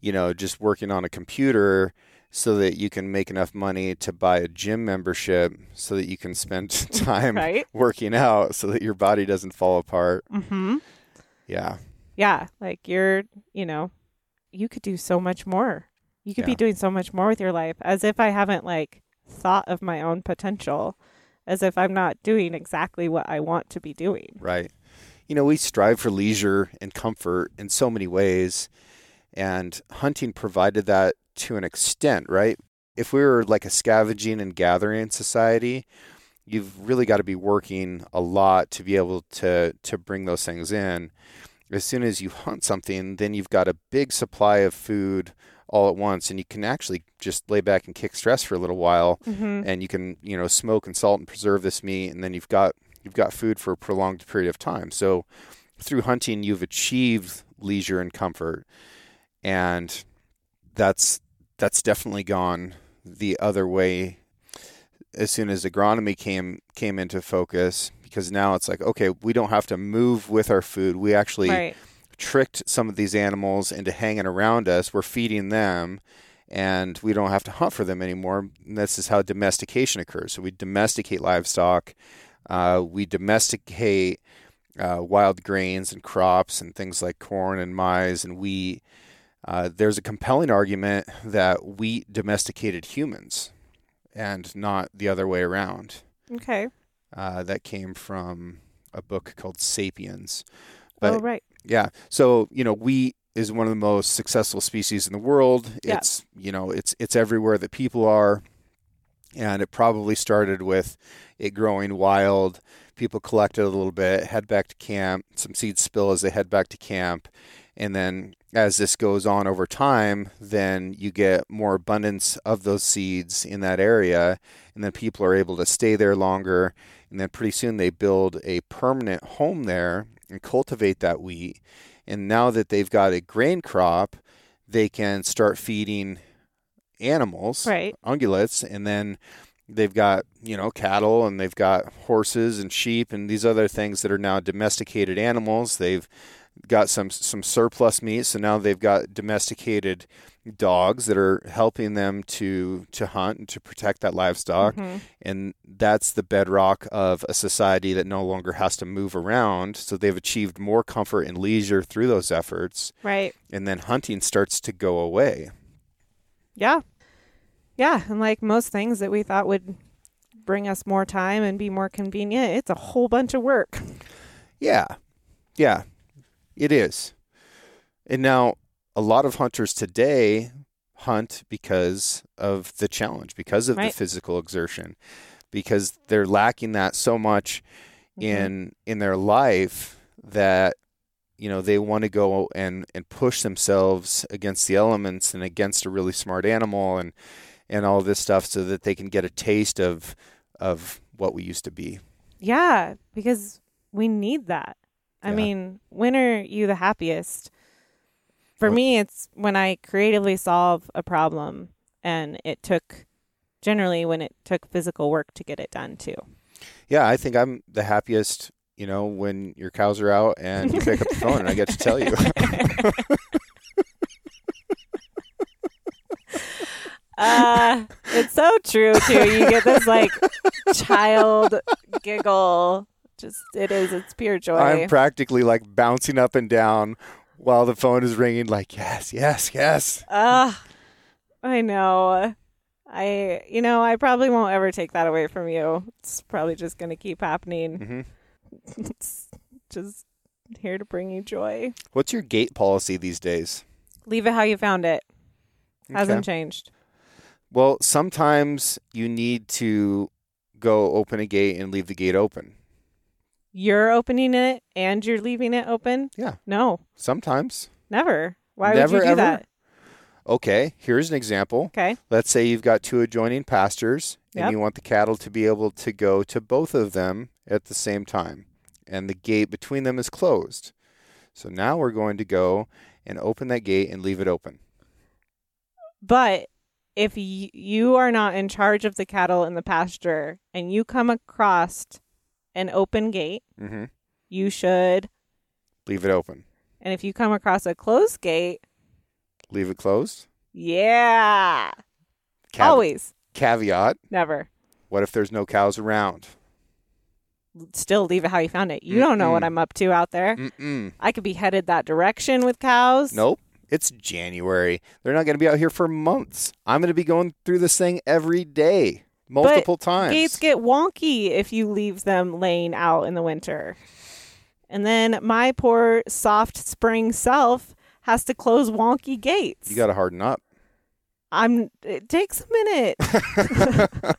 you know, just working on a computer so that you can make enough money to buy a gym membership so that you can spend time right working out so that your body doesn't fall apart. mm-hmm Yeah. yeah like you're you know you could do so much more you could be doing so much more with your life as if i haven't like thought of my own potential as if i'm not doing exactly what i want to be doing Right. You know, we strive for leisure and comfort in so many ways, and hunting provided that to an extent, right? If we were like a scavenging and gathering society, you've really got to be working a lot to be able to to bring those things in. As soon as you hunt something, then you've got a big supply of food all at once, and you can actually just lay back and kick stress for a little while mm-hmm. and you can you know smoke and salt and preserve this meat and then you've got you've got food for a prolonged period of time so through hunting you've achieved leisure and comfort and that's that's definitely gone the other way as soon as agronomy came came into focus because now it's like okay we don't have to move with our food we actually right tricked some of these animals into hanging around us. We're feeding them, and we don't have to hunt for them anymore. And this is how domestication occurs. So we domesticate livestock, uh, we domesticate uh, wild grains and crops and things like corn and maize and wheat. Uh, there's a compelling argument that wheat domesticated humans. and not the other way around. Okay. Uh, that came from a book called Sapiens. But, oh, right. yeah, so you know, wheat is one of the most successful species in the world. Yeah. It's you know, it's it's everywhere that people are, and it probably started with it growing wild. People collect it a little bit, head back to camp. Some seeds spill as they head back to camp, and then as this goes on over time, then you get more abundance of those seeds in that area, and then people are able to stay there longer. And then pretty soon they build a permanent home there and cultivate that wheat. And now that they've got a grain crop, they can start feeding animals, Right. ungulates, and then they've got, you know, cattle and they've got horses and sheep and these other things that are now domesticated animals. They've got some some surplus meat, so now they've got domesticated dogs that are helping them to to hunt and to protect that livestock Mhm. and that's the bedrock of a society that no longer has to move around so they've achieved more comfort and leisure through those efforts Right. and then hunting starts to go away Yeah. Yeah. And like most things that we thought would bring us more time and be more convenient, it's a whole bunch of work. yeah yeah it is and now a lot of hunters today hunt because of the challenge because of Right. the physical exertion because they're lacking that so much Mhm. in in their life that you know they want to go and and push themselves against the elements and against a really smart animal and and all this stuff so that they can get a taste of of what we used to be Yeah, because we need that. I Yeah. mean, when are you the happiest? For Well- me, it's when I creatively solve a problem and it took generally when it took physical work to get it done too. yeah i think i'm the happiest you know when your cows are out and you pick up the phone and i get to tell you Uh, it's so true too. You get this like child giggle. Just it is. It's pure joy. i'm practically like bouncing up and down while the phone is ringing like yes yes yes Ah, I know. I, you know, I probably won't ever take that away from you. It's probably just going to keep happening. hmm It's just here to bring you joy. what's your gate policy these days Leave it how you found it. Okay. Hasn't changed. Well, sometimes you need to go open a gate and leave the gate open. You're opening it and you're leaving it open? Yeah. No, Sometimes. never. Why Never, would you do ever? that? Okay, here's an example. Okay. Let's say you've got two adjoining pastures and Yep. you want the cattle to be able to go to both of them at the same time. And the gate between them is closed. So now we're going to go and open that gate and leave it open. But if you are not in charge of the cattle in the pasture and you come across an open gate, hmm you should. Leave it open. And if you come across a closed gate, Leave it closed. yeah. Cav- Always. Caveat Never. what if there's no cows around? Still leave it how you found it. You don't know what I'm up to out there. Mm-mm. I could be headed that direction with cows. Nope. It's January. They're not going to be out here for months. I'm going to be going through this thing every day, multiple times. Gates get wonky if you leave them laying out in the winter. And then my poor soft spring self has to close wonky gates. you got to harden up. I'm it takes a minute.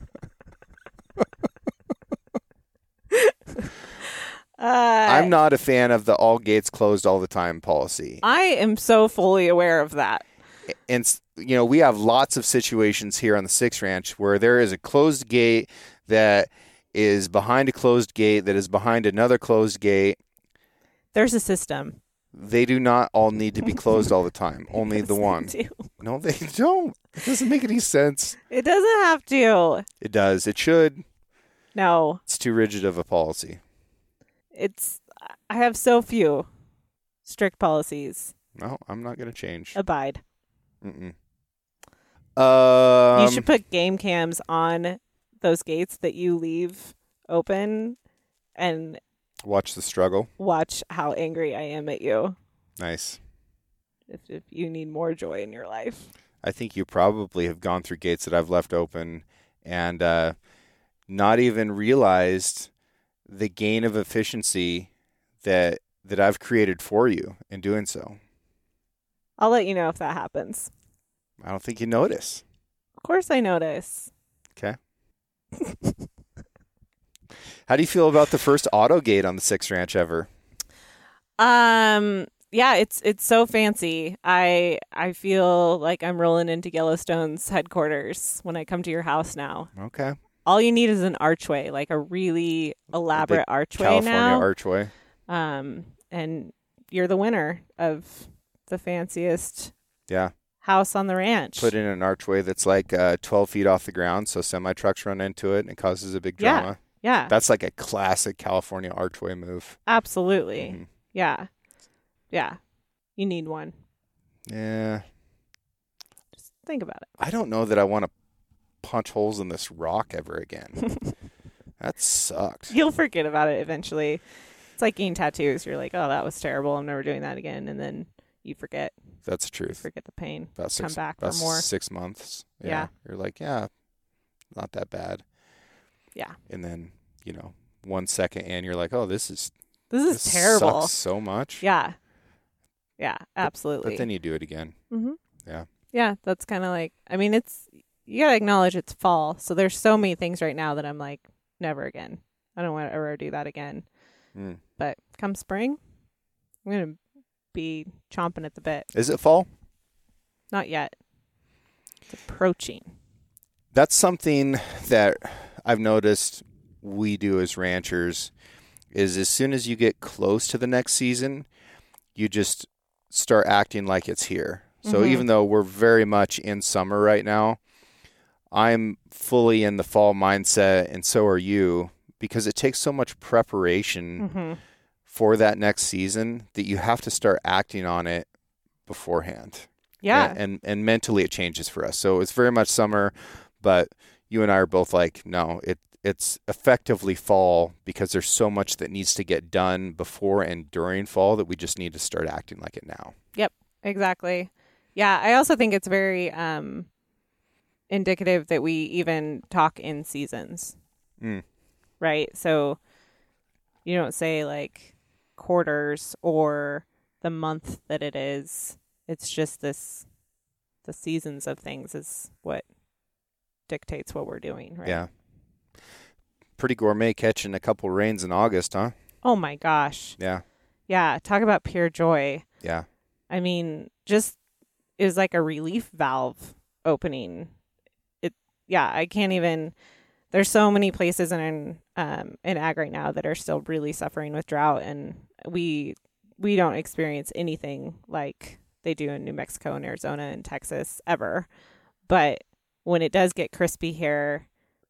uh, I'm not a fan of the all gates closed all the time policy. I am so fully aware of that. And you know, we have lots of situations here on the Six Ranch where there is a closed gate that is behind a closed gate that is behind another closed gate. There's a system. They do not all need to be closed all the time. Only Yes, the they one. do. No, they don't. It doesn't make any sense. It doesn't have to. It does. It should. No, It's too rigid of a policy. it's. I have so few strict policies. No, I'm not going to change. Abide. Mm-mm. Um, you should put game cams on those gates that you leave open and watch the struggle. watch how angry I am at you Nice. if, if you need more joy in your life. I think you probably have gone through gates that I've left open and uh, not even realized the gain of efficiency that that I've created for you in doing so. I'll let you know if that happens. I don't think you notice. Of course, I notice. Okay. How do you feel about the first auto gate on the Six Ranch ever? Um, yeah, it's it's so fancy. I I feel like I'm rolling into Yellowstone's headquarters when I come to your house now. Okay. All you need is an archway, like a really elaborate archway California now. Archway. um, and you're the winner of the fanciest Yeah. House on the ranch. Put in an archway that's like uh, 12 feet off the ground, so semi trucks run into it and it causes a big drama. yeah, yeah. That's like a classic California archway move. absolutely. Mhm. Yeah, yeah. You need one. Yeah. Just think about it. I don't know that I want to punch holes in this rock ever again. that sucked. You'll forget about it eventually. It's like getting tattoos. You're like, oh, that was terrible. I'm never doing that again. And then you forget, That's the truth. You forget the pain. About six, back for more. six months. Yeah. You're like, yeah, not that bad. Yeah. And then, you know, one second in, you're like, oh, this is This is this terrible. sucks so much. Yeah. Yeah, absolutely. But then you do it again. hmm Yeah. Yeah, that's kind of like, I mean, it's, you got to acknowledge it's fall. So there's so many things right now that I'm like, never again. I don't want to ever do that again. Mm. But come spring, I'm going to be chomping at the bit. Is it fall? Not yet. It's approaching. That's something that I've noticed we do as ranchers is as soon as you get close to the next season, you just start acting like it's here. So Mhm. even though we're very much in summer right now, I'm fully in the fall mindset and so are you because it takes so much preparation hmm for that next season that you have to start acting on it beforehand. Yeah. And, and and mentally it changes for us. So it's very much summer, but you and I are both like, no, it it's effectively fall because there's so much that needs to get done before and during fall that we just need to start acting like it now. Yep, exactly. Yeah, I also think it's very um indicative that we even talk in seasons, Mm. right? So you don't say like quarters or the month that it is. It's just this the seasons of things is what dictates what we're doing, right? Yeah. Pretty gourmet catching a couple rains in August, huh? Oh my gosh. Yeah. Yeah, talk about pure joy. Yeah. I mean, just it was like a relief valve opening. It yeah, I can't even there's so many places in um in ag right now that are still really suffering with drought and we we don't experience anything like they do in New Mexico and Arizona and Texas ever. But when it does get crispy here,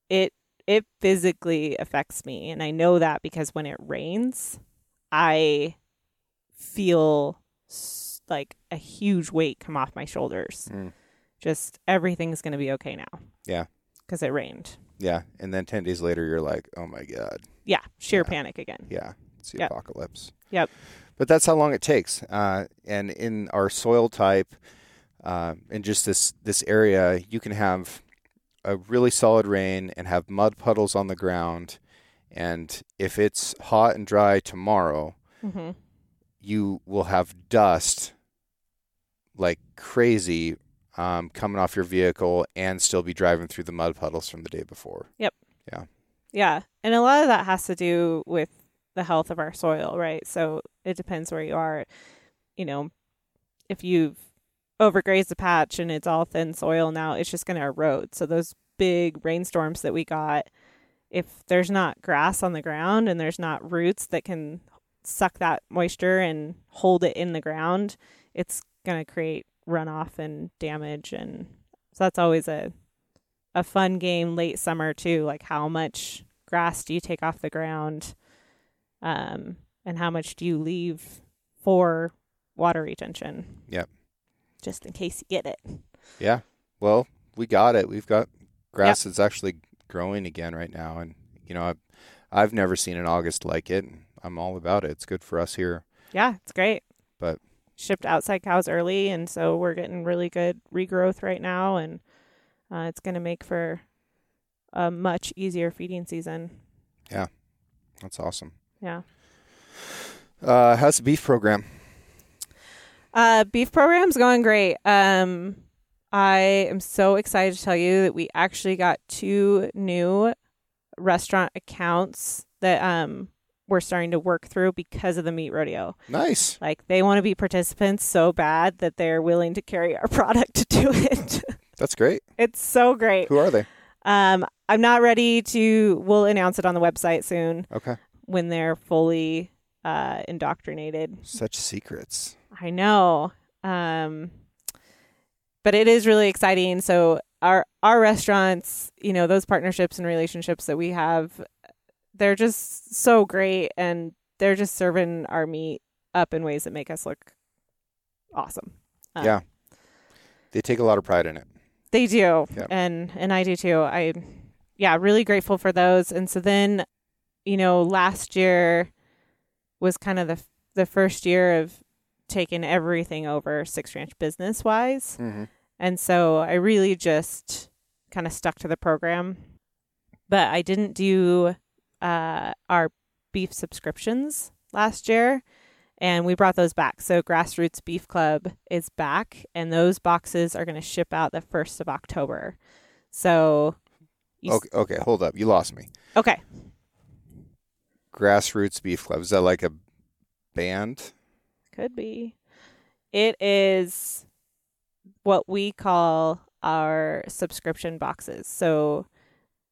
it it physically affects me and I know that because when it rains, I feel like a huge weight come off my shoulders. Mm. Just everything's going to be okay now. Yeah. Because it rained. Yeah. And then 10 days later, you're like, oh my God. Yeah. Sheer Yeah. panic again. Yeah. It's the Yep. apocalypse. Yep. But that's how long it takes. Uh, and in our soil type, uh, in just this, this area, you can have a really solid rain and have mud puddles on the ground. And if it's hot and dry tomorrow, Mm-hmm. you will have dust like crazy um, coming off your vehicle and still be driving through the mud puddles from the day before. Yep. Yeah. Yeah. And a lot of that has to do with the health of our soil, right? So it depends where you are. You know, if you've overgrazed a patch and it's all thin soil now, it's just going to erode. So those big rainstorms that we got, if there's not grass on the ground and there's not roots that can suck that moisture and hold it in the ground, it's going to create runoff and damage and so that's always a a fun game late summer too like how much grass do you take off the ground um and how much do you leave for water retention Yep. just in case you get it Yeah. Well, we got it. We've got grass that's actually growing again right now, and you know, I've, I've never seen an August like it. I'm all about it. It's good for us here. yeah it's great But- shipped outside cows early and so we're getting really good regrowth right now and uh, it's going to make for a much easier feeding season. Yeah, that's awesome. Yeah. Uh, how's the beef program? Uh, beef program's going great. Um, I am so excited to tell you that we actually got two new restaurant accounts that um we're starting to work through because of the meat rodeo. Nice. Like they want to be participants so bad that they're willing to carry our product to do it. That's great. it's so great. Who are they? Um, I'm not ready to. We'll announce it on the website soon Okay. when they're fully uh, indoctrinated. Such secrets. I know. Um, but it is really exciting. So our our restaurants, you know, those partnerships and relationships that we have, they're just so great, and they're just serving our meat up in ways that make us look awesome. Uh, yeah. They take a lot of pride in it. They do. Yep. And and I do too. I yeah, really grateful for those. And so then, you know, last year was kind of the the first year of taking everything over Six Ranch business wise. Mm-hmm. And so I really just kind of stuck to the program. But I didn't do uh, our beef subscriptions last year. And we brought those back. So Grassroots Beef Club is back, and those boxes are going to ship out the 1st of October. So, you s- Okay, okay, hold up. You lost me. okay. Grassroots Beef Club. Is that like a band? Could be. It is what we call our subscription boxes. So,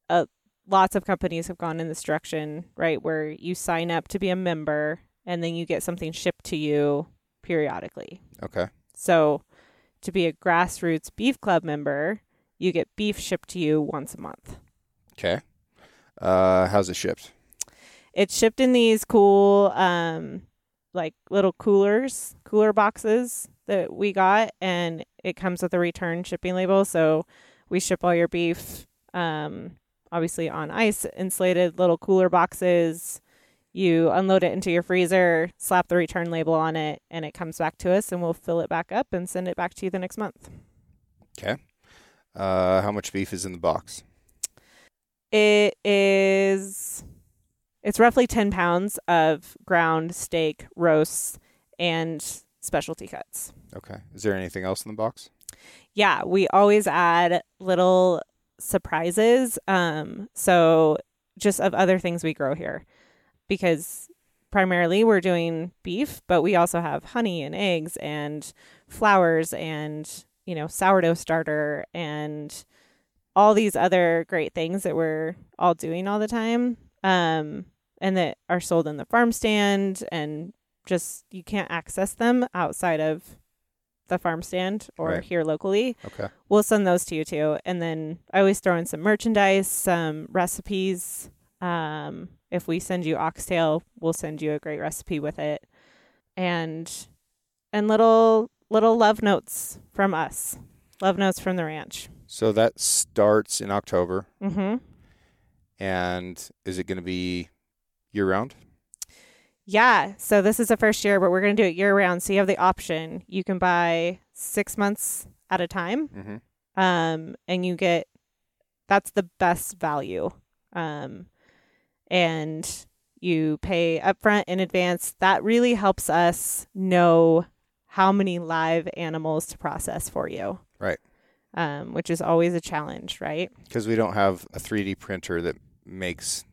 uh, lots of companies have gone in this direction, right? Where you sign up to be a member and then you get something shipped to you periodically. Okay. So, to be a grassroots beef club member, you get beef shipped to you once a month. Okay. Uh, how's it shipped? It's shipped in these cool, um, like little coolers, cooler boxes that we got, and it comes with a return shipping label. So we ship all your beef, um, obviously on ice, insulated little cooler boxes. You unload it into your freezer, slap the return label on it, and it comes back to us, and we'll fill it back up and send it back to you the next month. Okay. Uh, how much beef is in the box? It is. It's roughly ten pounds of ground steak, roasts, and specialty cuts. Okay. Is there anything else in the box? Yeah, we always add little surprises. Um, so just of other things we grow here, because primarily we're doing beef, but we also have honey and eggs and flowers and you know sourdough starter and all these other great things that we're all doing all the time um, and that are sold in the farm stand and just you can't access them outside of the farm stand or Right. here locally Okay. we'll send those to you too and then i always throw in some merchandise some recipes um, if we send you oxtail we'll send you a great recipe with it and and little little love notes from us love notes from the ranch So that starts in October, mm-hmm. and is it going to be year round? Yeah. So this is the first year, but we're going to do it year round. So you have the option. You can buy six months at a time, Mm-hmm. um, and you get that's the best value. Um, and you pay upfront in advance. That really helps us know how many live animals to process for you. Right. Um, which is always a challenge, right? Because we don't have a 3D printer that makes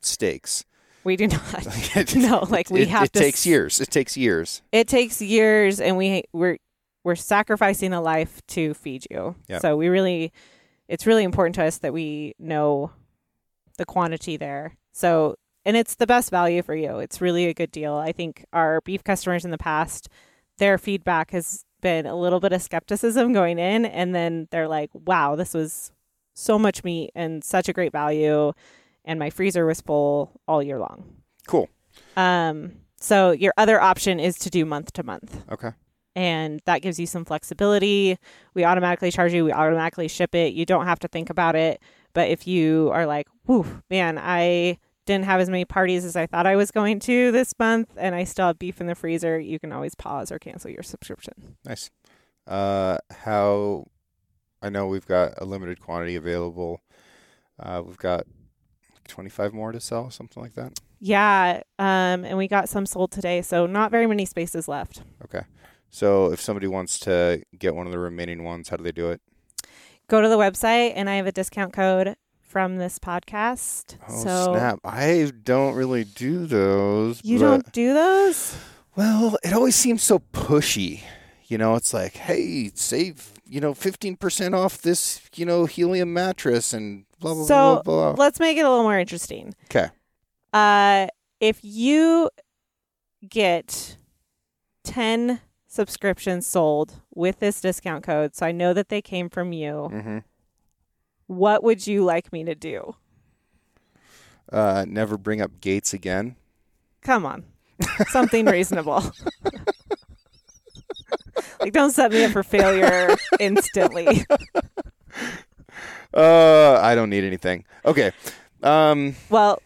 steaks. We do not. No, like we it, have it to takes s- years. It takes years. it takes years and we we're we're sacrificing a life to feed you. Yeah. So we really it's really important to us that we know the quantity there. So and it's the best value for you. It's really a good deal. I think our beef customers in the past their feedback has been a little bit of skepticism going in and then they're like, "Wow, this was so much meat and such a great value." And my freezer was full all year long. Cool. Um, so your other option is to do month to month, Okay. and that gives you some flexibility. We automatically charge you, we automatically ship it. You don't have to think about it. But if you are like, "Whew, man, I didn't have as many parties as I thought I was going to this month, and I still have beef in the freezer," you can always pause or cancel your subscription. Nice. Uh, how? I know we've got a limited quantity available. Uh, we've got 25 more to sell, something like that. Yeah, um, and we got some sold today, so not very many spaces left. Okay. So if somebody wants to get one of the remaining ones, how do they do it? Go to the website, and I have a discount code from this podcast. Oh so snap! I don't really do those. you but- don't do those? Well, it always seems so pushy. You know, it's like, hey, save you know fifteen percent off this you know helium mattress and blah blah So, blah blah. Let's make it a little more interesting. Okay. Uh, if you get 10 subscriptions sold with this discount code, so I know that they came from you, Mm-hmm. what would you like me to do? Uh, never bring up Gates again. Come on. Something reasonable. like, don't set me up for failure instantly. Uh, I don't need anything. Okay. Um. Well,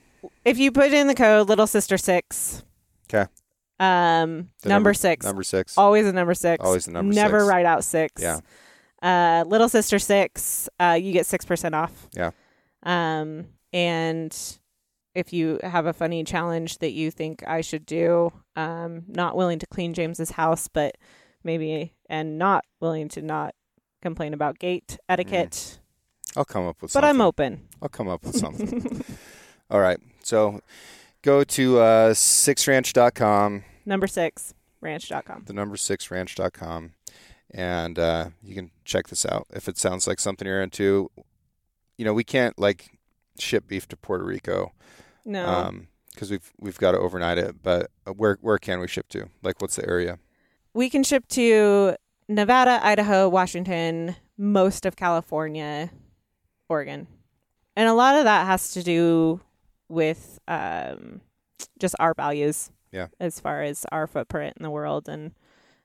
if you put in the code Little Sister Six, 'Kay. Um, The number, six, Number six. always a number six, Always a number Never six. write out six. Yeah. Uh, Little Sister Six, uh, you get six percent off. Yeah. Um, and if you have a funny challenge that you think I should do, um, not willing to clean James's house, but maybe and not willing to not complain about gate etiquette, I'll come up with something. but something. I'm open. I'll come up with something. All right. So go to uh, sixranch.com, Number six, ranch.com. the number six ranch.com, and uh, you can check this out. If it sounds like something you're into, you know, we can't like ship beef to Puerto Rico No. um because we've we've got to overnight it. But uh, where where can we ship to? Like, what's the area? we can ship to Nevada, Idaho, Washington, most of California, Oregon. And a lot of that has to do with um, just our values. Yeah. As far as our footprint in the world and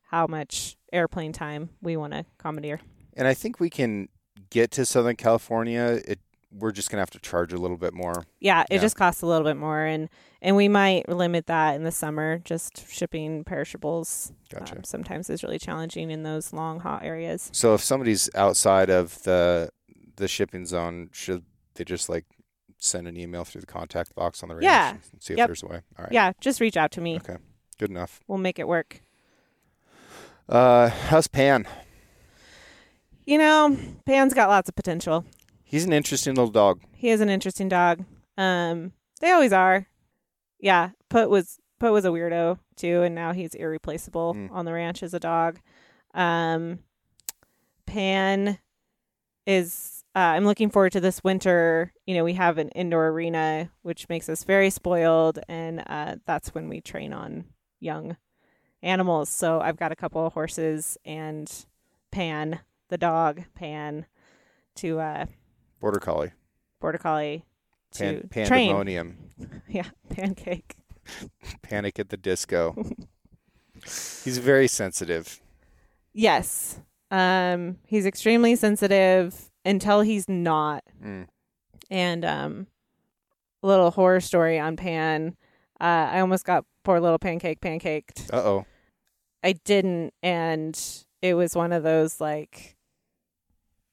how much airplane time we want to commandeer. And I think we can get to Southern California. It we're just gonna have to charge a little bit more. Yeah, it Yeah. just costs a little bit more and and we might limit that in the summer just shipping perishables. Gotcha. um, sometimes is really challenging in those long hot areas. So if somebody's outside of the the shipping zone, should they just like send an email through the contact box on the range Yeah. and see if Yep. there's a way? All right. Yeah, just reach out to me. Okay. Good enough. We'll make it work. Uh, how's Pan? You know, Pan's got lots of potential. He's an interesting little dog. He is an interesting dog. Um, they always are. Yeah, Put was Put was a weirdo too, and now he's irreplaceable Mm. on the ranch as a dog. Um, Pan is. Uh, I'm looking forward to this winter. You know, we have an indoor arena, which makes us very spoiled, and uh, that's when we train on young animals. So I've got a couple of horses and Pan, the dog, Pan, to uh, Border collie. border collie to Pan- train. Yeah, pancake. Panic at the disco. He's very sensitive. Yes. Um, he's extremely sensitive until he's not. Mm. And um, a little horror story on Pan. Uh, I almost got poor little pancake pancaked. Uh oh. I didn't, and it was one of those like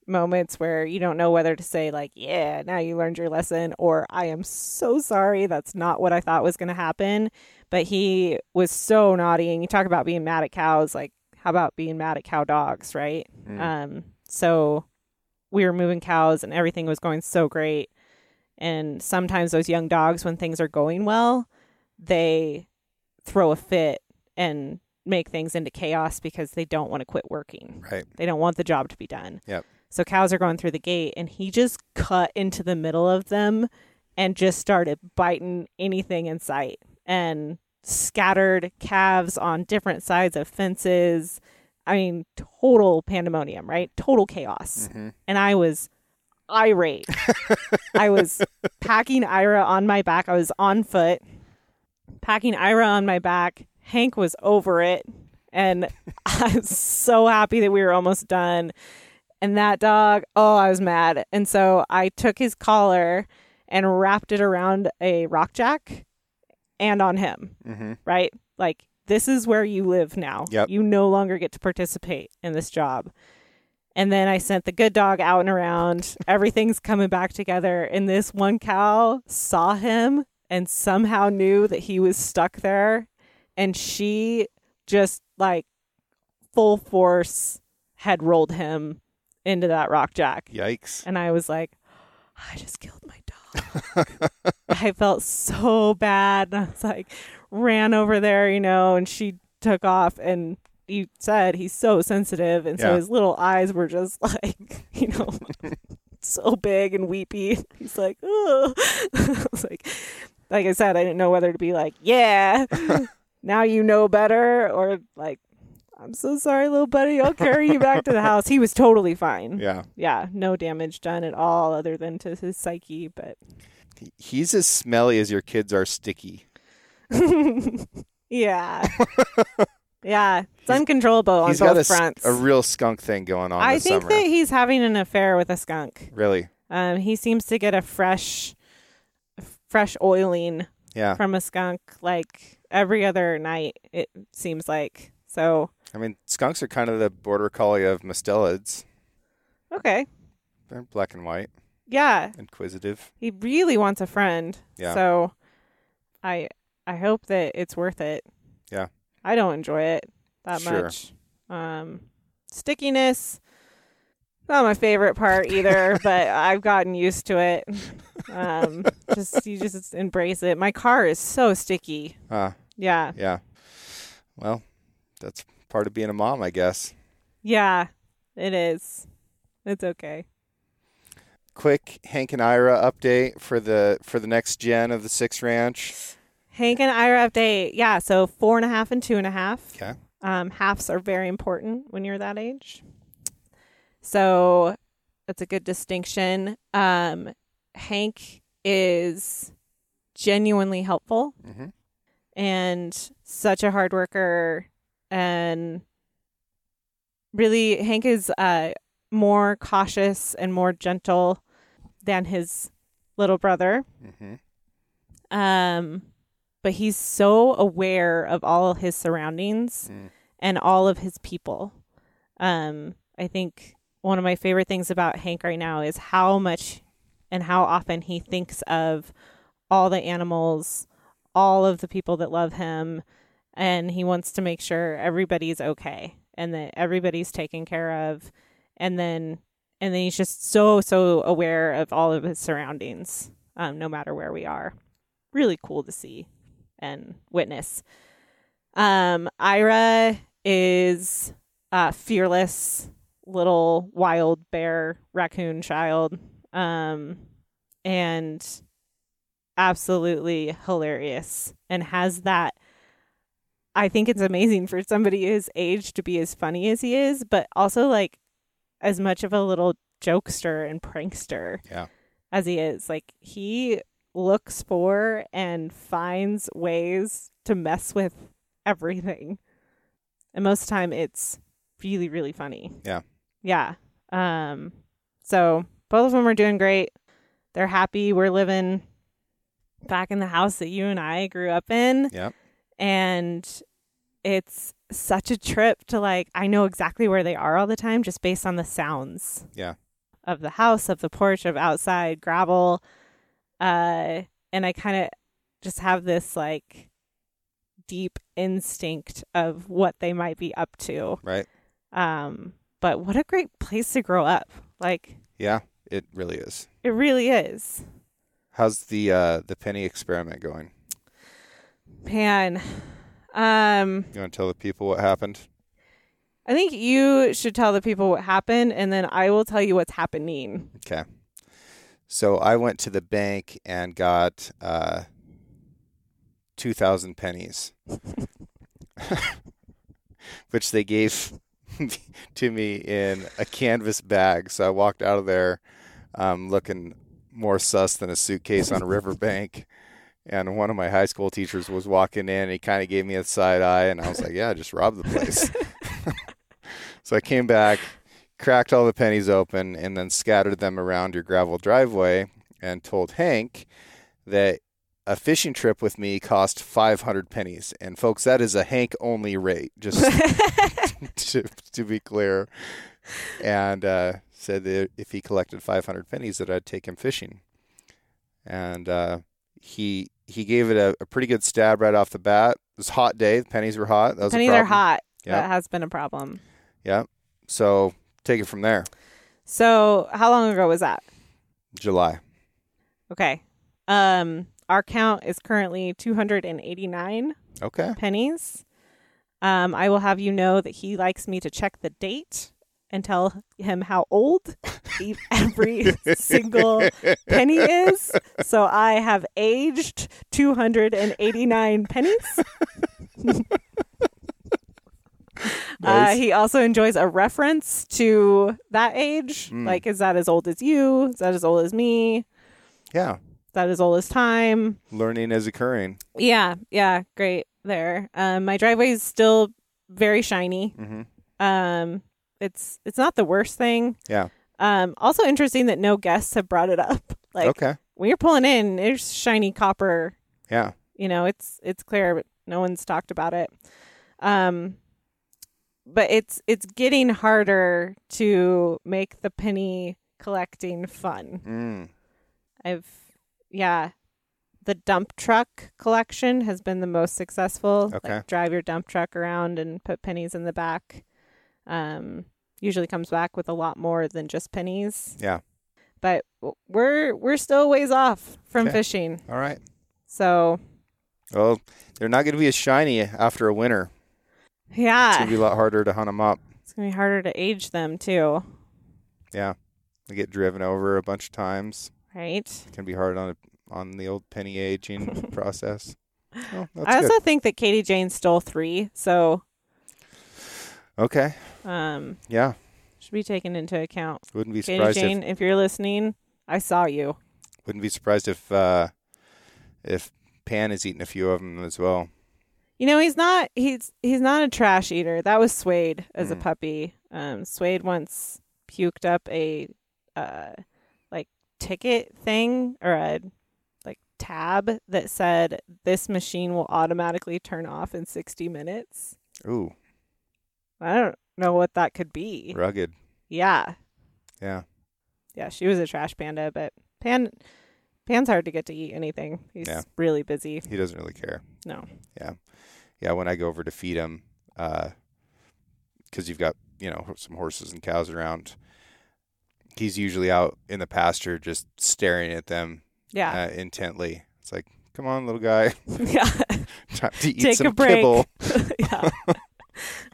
moments where you don't know whether to say like, "Yeah, now you learned your lesson," or "I am so sorry, that's not what I thought was going to happen." But he was so naughty, and you talk about being mad at cows. Like, how about being mad at cow dogs, right? Mm. Um, so we were moving cows, and everything was going so great. And sometimes those young dogs, when things are going well, they throw a fit and make things into chaos because they don't want to quit working. right. They don't want the job to be done. Yep. So cows are going through the gate and he just cut into the middle of them and just started biting anything in sight and scattered calves on different sides of fences. I mean, total pandemonium, right? Total chaos. hmm And I was irate. I was packing Ira on my back. I was on foot, packing Ira on my back. Hank was over it. And I was so happy that we were almost done. And that dog, oh, I was mad. And so I took his collar and wrapped it around a rock jack and on him, hmm right? Like, this is where you live now. Yep. You no longer get to participate in this job. And then I sent the good dog out and around. Everything's coming back together. And this one cow saw him and somehow knew that he was stuck there. And she just like full force had rolled him into that rock jack. Yikes. And I was like, I just killed my dog. I felt so bad. And I was like, ran over there, you know, and she took off and he said he's so sensitive and so Yeah. his little eyes were just like, you know, so big and weepy. He's like, oh I was like like I said, I didn't know whether to be like, Yeah, now you know better or like I'm so sorry, little buddy. I'll carry you back to the house. He was totally fine Yeah. yeah, no damage done at all other than to his psyche, but He's as smelly as your kids are sticky. yeah. yeah, it's uncontrollable on He's got both a, s- fronts. a real skunk thing going on I think summer. that he's having an affair with a skunk. really. Um, he seems to get a fresh, fresh oiling Yeah. from a skunk like every other night. It seems like so. I mean, skunks are kind of the border collie of mustelids. Okay, They're black and white, yeah, inquisitive. he really wants a friend. Yeah. So, I I hope that it's worth it. Yeah. I don't enjoy it that Sure. much. Um, stickiness, not my favorite part either, but I've gotten used to it. Um, just you just embrace it. My car is so sticky. Uh, Yeah, yeah. Well, that's part of being a mom, I guess. yeah, it is. It's okay. Quick Hank and Ira update for the for the next gen of the Six Ranch. Hank and Ira update. Yeah, so four and a half and two and a half. Okay. Um, halves are very important when you're that age. So that's a good distinction. Um, Hank is genuinely helpful Mm-hmm. and such a hard worker and really Hank is uh more cautious and more gentle than his little brother. Mm-hmm. Um, but he's so aware of all his surroundings Mm. and all of his people. Um, I think one of my favorite things about Hank right now is how much and how often he thinks of all the animals, all of the people that love him, and he wants to make sure everybody's okay and that everybody's taken care of. And then and then he's just so so aware of all of his surroundings, um, no matter where we are. Really cool to see and witness. Um, Ira is a fearless little wild bear raccoon child, um, and absolutely hilarious, and has that. I think it's amazing for somebody his age to be as funny as he is, but also like as much of a little jokester and prankster Yeah. as he is. Like he looks for and finds ways to mess with everything. And most of the time it's really, really funny. Yeah. Yeah. Um so both of them are doing great. They're happy. We're living back in the house that you and I grew up in. Yep. And it's such a trip to like I know exactly where they are all the time just based on the sounds Yeah. of the house, of the porch, of outside gravel. Uh, and I kind of just have this like deep instinct of what they might be up to. Right. Um, but what a great place to grow up. Like Yeah. It really is. it really is. How's the uh, the penny experiment going? Man, um, You want to tell the people what happened? I think you should tell the people what happened, and then I will tell you what's happening. Okay. So I went to the bank and got uh, two thousand pennies, which they gave to me in a canvas bag. So I walked out of there um, looking more sus than a suitcase on a riverbank. And one of my high school teachers was walking in. And he kind of gave me a side eye, and I was like, "Yeah, I just robbed the place." so I came back, cracked all the pennies open, and then scattered them around your gravel driveway, and told Hank that a fishing trip with me cost 500 pennies. And folks, that is a Hank only rate. Just to, to be clear, and uh, said that if he collected 500 pennies, that I'd take him fishing. And uh, he he gave it a, a pretty good stab right off the bat. It was a hot day. The pennies were hot. That was a Pennies are hot. Yeah. That has been a problem. Yeah. So take it from there. So, how long ago was that? July. Okay. Um, our count is currently 289 Okay. pennies. Um, I will have you know that he likes me to check the date and tell him how old every single penny is. So I have aged 289 pennies. Uh, he also enjoys a reference to that age. Mm. Like, is that as old as you? Is that as old as me? Is Yeah. that as old as time? Learning is occurring. Yeah, yeah, great there. Um, my driveway is still very shiny. hmm Um, it's it's not the worst thing. Yeah. Um, also interesting that no guests have brought it up. Like okay. when you're pulling in, there's shiny copper. Yeah. You know, it's it's clear, but no one's talked about it. Um, but it's it's getting harder to make the penny collecting fun. Mm. I've yeah. The dump truck collection has been the most successful. Okay. Like drive your dump truck around and put pennies in the back. Um usually comes back with a lot more than just pennies. Yeah. But we're we're still ways off from Okay. fishing. All right. So, Well, they're not going to be as shiny after a winter. It's going to be a lot harder to hunt them up. It's going to be harder to age them too, Yeah. They get driven over a bunch of times. right? It can be hard on on the old penny aging process. That's I good. also think that Katie Jane stole 3, so Okay. um Yeah. should be taken into account. Wouldn't be Katie surprised Jane, if you're listening, I saw you. wouldn't be surprised if uh if Pan is eating a few of them as well. You know, he's not he's he's not a trash eater. That was Suede as a Mm. puppy. Um Suede once puked up a uh like ticket thing or a like tab that said this machine will automatically turn off in 60 minutes. Ooh, I don't know what that could be. rugged. Yeah. Yeah. Yeah, she was a trash panda, but Pan Pan's hard to get to eat anything. He's Yeah. really busy. He doesn't really care. No. Yeah, Yeah. when I go over to feed him, because you've got you know some horses and cows around, he's usually out in the pasture just staring at them Yeah. uh, intently. It's like, come on, little guy, yeah. time to eat Take a some break. kibble. yeah.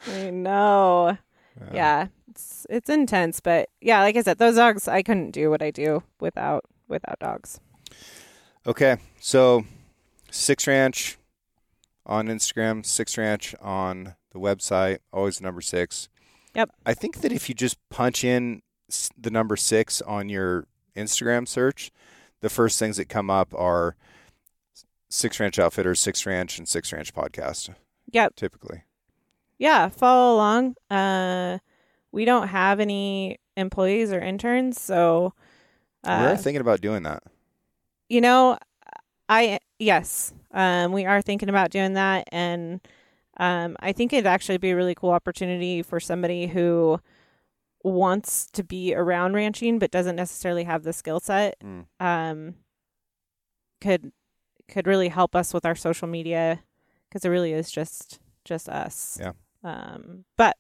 I know. Uh, yeah. It's it's intense, but yeah, like I said, those dogs I couldn't do what I do without without dogs. Okay, so Six Ranch on Instagram, Six Ranch on the website, always number six. Yep. I think that if you just punch in the number six on your Instagram search, the first things that come up are Six Ranch Outfitters, Six Ranch, and Six Ranch Podcast, Yep. typically. Yeah, follow along. Uh we don't have any employees or interns, so uh, We're thinking about doing that. You know, I yes, um, we are thinking about doing that, and um, I think it'd actually be a really cool opportunity for somebody who wants to be around ranching but doesn't necessarily have the skill set. Mm. Um, could could really help us with our social media because it really is just just us. Yeah. Um, but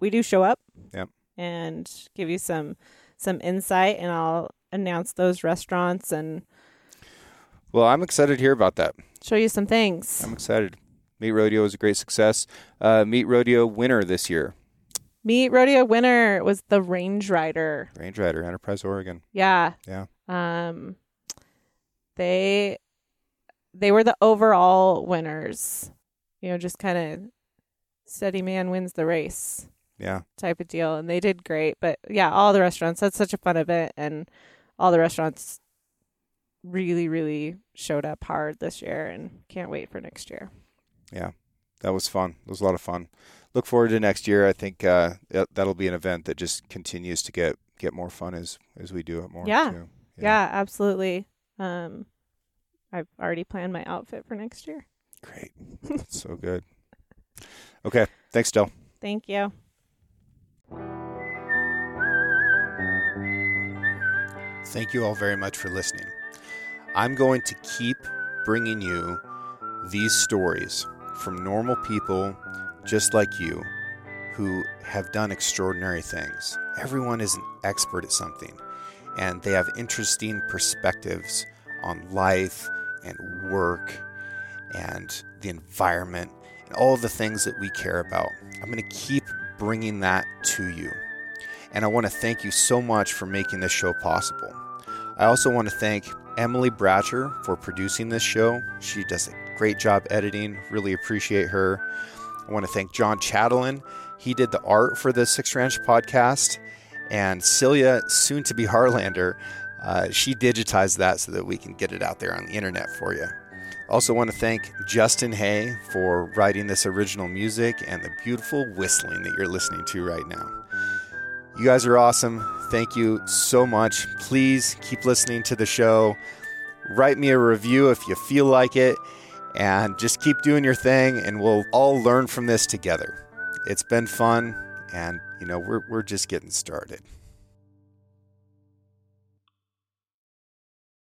we do show up. Yep. And give you some some insight, and I'll announce those restaurants and Well, I'm excited to hear about that. show you some things. I'm excited. Meat Rodeo was a great success. Uh, Meat Rodeo winner this year, Meat rodeo winner was the Range Rider. Range Rider, Enterprise, Oregon. Yeah. Yeah. Um they they were the overall winners. You know, just kind of steady man wins the race Yeah. type of deal and they did great. But yeah, all the restaurants, that's such a fun event and all the restaurants really really showed up hard this year and can't wait for next year. Yeah, that was fun. It was a lot of fun. Look forward to next year. I think uh, that- that'll be an event that just continues to get get more fun as as we do it more. Yeah. too. Yeah, absolutely. Um I've already planned my outfit for next year. Great. That's so good. Okay. Thanks, Del. Thank you. Thank you all very much for listening. I'm going to keep bringing you these stories from normal people just like you who have done extraordinary things. Everyone is an expert at something, and they have interesting perspectives on life and work and the environment and all the things that we care about. I'm going to keep bringing that to you. And I want to thank you so much for making this show possible. I also want to thank Emily Bratcher for producing this show. She does a great job editing. Really appreciate her. I want to thank John Chatelain. He did the art for the Six Ranch podcast. And Celia, soon to be Harlander, uh, she digitized that so that we can get it out there on the internet for you. Also, want to thank Justin Hay for writing this original music and the beautiful whistling that you're listening to right now. You guys are awesome. Thank you so much. Please keep listening to the show. Write me a review if you feel like it, and just keep doing your thing, and we'll all learn from this together. It's been fun, and you know, we're, we're just getting started.